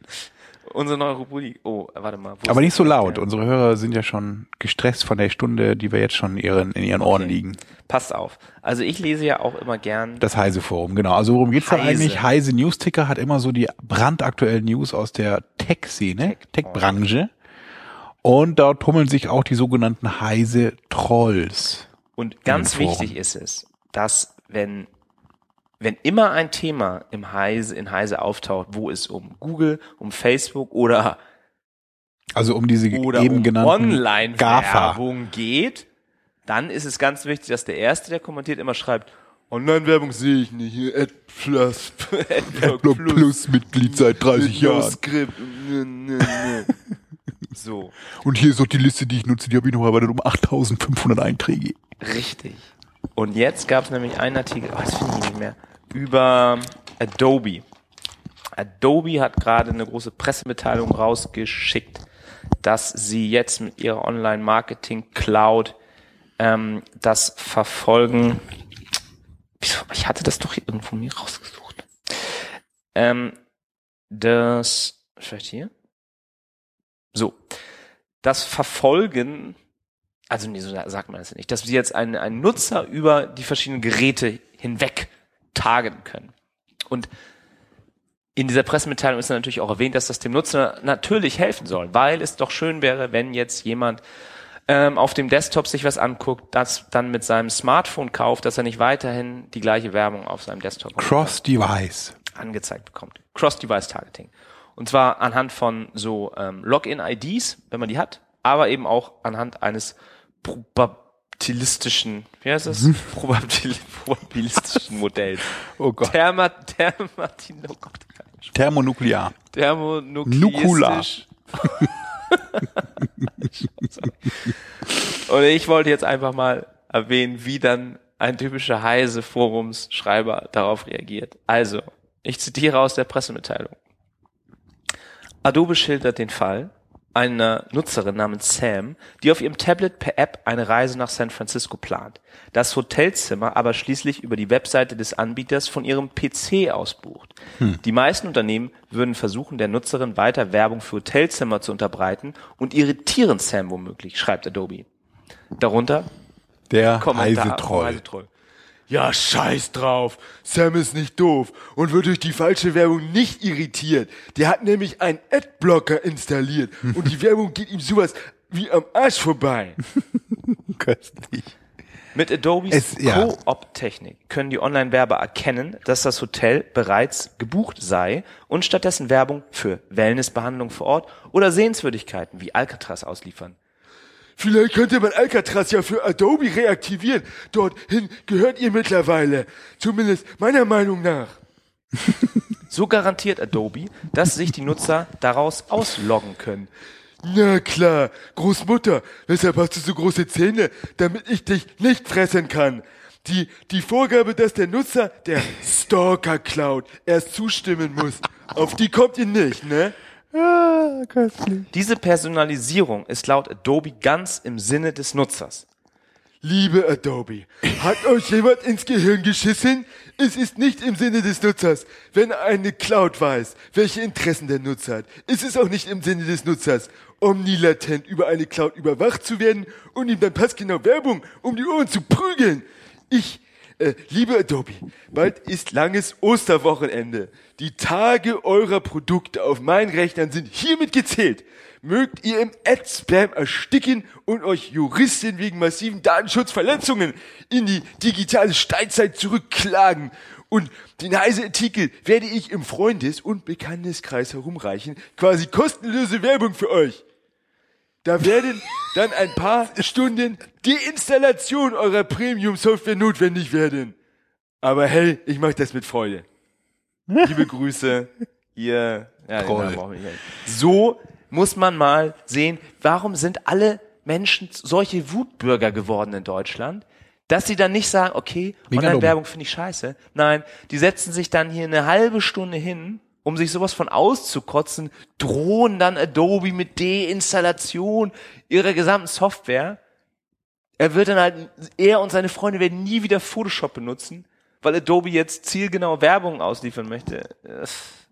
S2: Unsere neue Rubrik. Oh, warte mal.
S3: Aber nicht so laut.
S2: Ja.
S3: Unsere Hörer sind ja schon gestresst von der Stunde, die wir jetzt schon in ihren, in ihren Ohren
S2: Okay.
S3: liegen.
S2: Passt auf. Also ich lese ja auch immer gern
S3: Das Heise Forum, genau. Also worum geht's da
S2: Heise.
S3: eigentlich? Heise Newsticker hat immer so die brandaktuellen News aus der Tech-Szene,
S2: Tech-
S3: Tech-Branche. Und dort tummeln sich auch die sogenannten Heise Trolls.
S2: Und ganz wichtig ist es, dass wenn, wenn immer ein Thema im Heise, in Heise auftaucht, wo es um Google, um Facebook oder,
S3: Also um diese
S2: oder
S3: eben
S2: um
S3: genannten.
S2: Online-Werbung geht, dann ist es ganz wichtig, dass der Erste, der kommentiert, immer schreibt, Online-Werbung sehe ich nicht, hier, AdPlus,
S3: Adblock Plus Mitglied seit 30 Jahren.
S2: So,
S3: Und hier ist noch die Liste, die ich nutze, die habe ich noch erweitert um 8500 Einträge.
S2: richtig. Und jetzt gab es nämlich einen Artikel, oh, das finde ich nicht mehr, über Adobe. Adobe hat gerade eine große Pressemitteilung rausgeschickt, dass sie jetzt mit ihrer Online-Marketing-Cloud ähm, das verfolgen. Wieso? Ich hatte das doch irgendwo mir rausgesucht. Ähm, das, vielleicht hier? So. Das Verfolgen, also nee, so sagt man das nicht, dass wir jetzt einen, einen Nutzer über die verschiedenen Geräte hinweg targeten können. Und in dieser Pressemitteilung ist natürlich auch erwähnt, dass das dem Nutzer natürlich helfen soll, weil es doch schön wäre, wenn jetzt jemand ähm, auf dem Desktop sich was anguckt, das dann mit seinem Smartphone kauft, dass er nicht weiterhin die gleiche Werbung auf seinem Desktop
S3: Cross-Device.
S2: angezeigt bekommt. Cross-Device-Targeting. Und zwar anhand von so ähm, Login-IDs, wenn man die hat, aber eben auch anhand eines probabilistischen, wie heißt das? Probabil probabilistischen Modells.
S3: Oh Gott.
S2: Therma, Thermatin, oh Gott.
S3: Thermonuklear.
S2: Thermonukleistisch. Und ich wollte jetzt einfach mal erwähnen, wie dann ein typischer heise Forumsschreiber darauf reagiert. Also, ich zitiere aus der Pressemitteilung. Adobe schildert den Fall einer Nutzerin namens Sam, die auf ihrem Tablet per App eine Reise nach San Francisco plant, das Hotelzimmer aber schließlich über die Webseite des Anbieters von ihrem PC aus bucht. Die meisten Unternehmen würden versuchen, der Nutzerin weiter Werbung für Hotelzimmer zu unterbreiten und irritieren Sam womöglich, schreibt Adobe. Darunter
S3: Der
S2: Kommentar
S3: Heise Troll.
S4: Ja, scheiß drauf. Sam ist nicht doof und wird durch die falsche Werbung nicht irritiert. Der hat nämlich einen Adblocker installiert und die Werbung geht ihm sowas wie am Arsch vorbei.
S3: Köstlich.
S2: Mit Adobes
S3: Es- ja.
S2: Co-op-Technik können die Online-Werber erkennen, dass das Hotel bereits gebucht sei und stattdessen Werbung für Wellnessbehandlung vor Ort oder Sehenswürdigkeiten wie Alcatraz ausliefern.
S4: Vielleicht könnte man Alcatraz ja für Adobe reaktivieren. Dorthin gehört ihr mittlerweile. Zumindest meiner Meinung nach.
S2: So garantiert Adobe, dass sich die Nutzer daraus ausloggen können.
S4: Na klar, Großmutter, weshalb hast du so große Zähne, damit ich dich nicht fressen kann? Die, die Vorgabe, dass der Nutzer, der Stalker klaut, erst zustimmen muss, auf die kommt ihr nicht, ne?
S3: Ah, köstlich.
S2: Diese Personalisierung ist laut Adobe ganz im Sinne des Nutzers.
S4: Liebe Adobe, hat euch jemand ins Gehirn geschissen? Es ist nicht im Sinne des Nutzers, wenn eine Cloud weiß, welche Interessen der Nutzer hat. Es ist auch nicht im Sinne des Nutzers, omnilatent über eine Cloud überwacht zu werden und ihm dann passgenau Werbung um die Ohren zu prügeln. Ich, äh, liebe Adobe, bald ist langes Osterwochenende. Die Tage eurer Produkte auf meinen Rechnern sind hiermit gezählt. Mögt ihr im Ad-Spam ersticken und euch Juristen wegen massiven Datenschutzverletzungen in die digitale Steinzeit zurückklagen. Und den heißen Artikel werde ich im Freundes- und Bekannteskreis herumreichen. Quasi kostenlose Werbung für euch. Da werden dann ein paar Stunden Deinstallation eurer Premium-Software notwendig werden. Aber hey, ich mache das mit Freude. Liebe Grüße, ihr. Ja,
S2: nicht. So muss man mal sehen, warum sind alle Menschen solche Wutbürger geworden in Deutschland, dass sie dann nicht sagen, okay, Online-Werbung finde ich scheiße. Nein, die setzen sich dann hier eine halbe Stunde hin, um sich sowas von auszukotzen, drohen dann Adobe mit Deinstallation ihrer gesamten Software. Er wird dann halt, er und seine Freunde werden nie wieder Photoshop benutzen, weil Adobe jetzt zielgenau Werbung ausliefern möchte.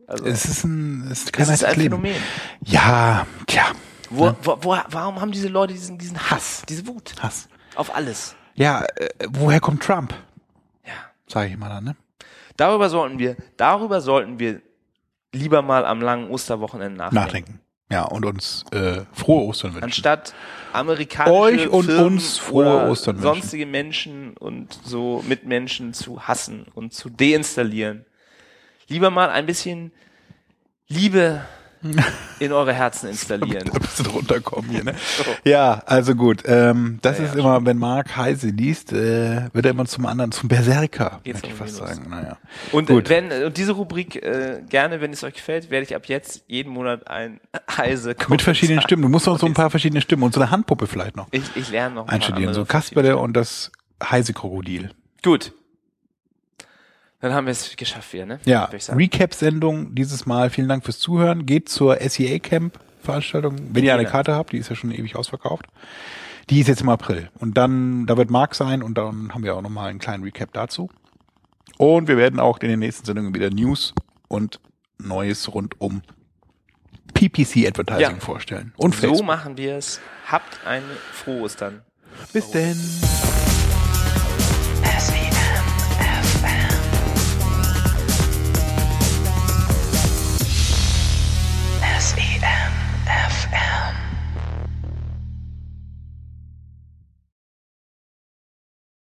S2: Also,
S3: Es ist ein, es ist kein
S2: das ist ein
S3: altes Leben.
S2: Phänomen.
S3: Ja, tja,
S2: Wo, wo, wo, warum haben diese Leute diesen, diesen Hass, diese Wut
S3: Hass.
S2: auf alles?
S3: Ja, äh, woher kommt Trump?
S2: Ja.
S3: Sag ich mal dann, ne?
S2: Darüber sollten wir, darüber sollten wir lieber mal am langen Osterwochenende nachdenken.
S3: Nachdenken. Ja, und uns äh, frohe Ostern wünschen.
S2: Anstatt amerikanische
S3: Euch und
S2: Firmen
S3: uns frohe Ostern wünschen.
S2: sonstige Menschen und so Mitmenschen zu hassen und zu deinstallieren. Lieber mal ein bisschen Liebe in eure Herzen installieren.
S3: ein bisschen runterkommen hier, ne? Ja, also gut. Ähm, das
S2: Ja,
S3: ist
S2: ja,
S3: immer, wenn Mark Heise liest, äh, wird er immer zum anderen, zum Berserker,
S2: Geht's
S3: möchte ich fast
S2: Minus.
S3: sagen. Naja.
S2: Und
S3: Gut.
S2: wenn und diese Rubrik äh, gerne, wenn es euch gefällt, werde ich ab jetzt jeden Monat ein heise
S3: Mit verschiedenen Stimmen. Du musst noch so ein paar verschiedene Stimmen und so eine Handpuppe vielleicht noch
S2: Ich, ich lerne noch
S3: einstudieren. So Kasperle und das Heise-Krokodil.
S2: Gut. Dann haben wir es geschafft wieder, ne?
S3: Ja. Recap-Sendung dieses Mal. Vielen Dank fürs Zuhören. Geht zur SEA Camp Veranstaltung, wenn ihr eine
S2: Jena.
S3: Karte habt, die ist ja schon ewig ausverkauft. Die ist jetzt im April. Und dann, da wird Marc sein und dann haben wir auch nochmal einen kleinen Recap dazu. Und wir werden auch in den nächsten Sendungen wieder News und Neues rund um PPC Advertising
S2: Ja.
S3: vorstellen. Und
S2: So
S3: Facebook.
S2: machen wir es. Habt ein frohes dann.
S3: Bis denn.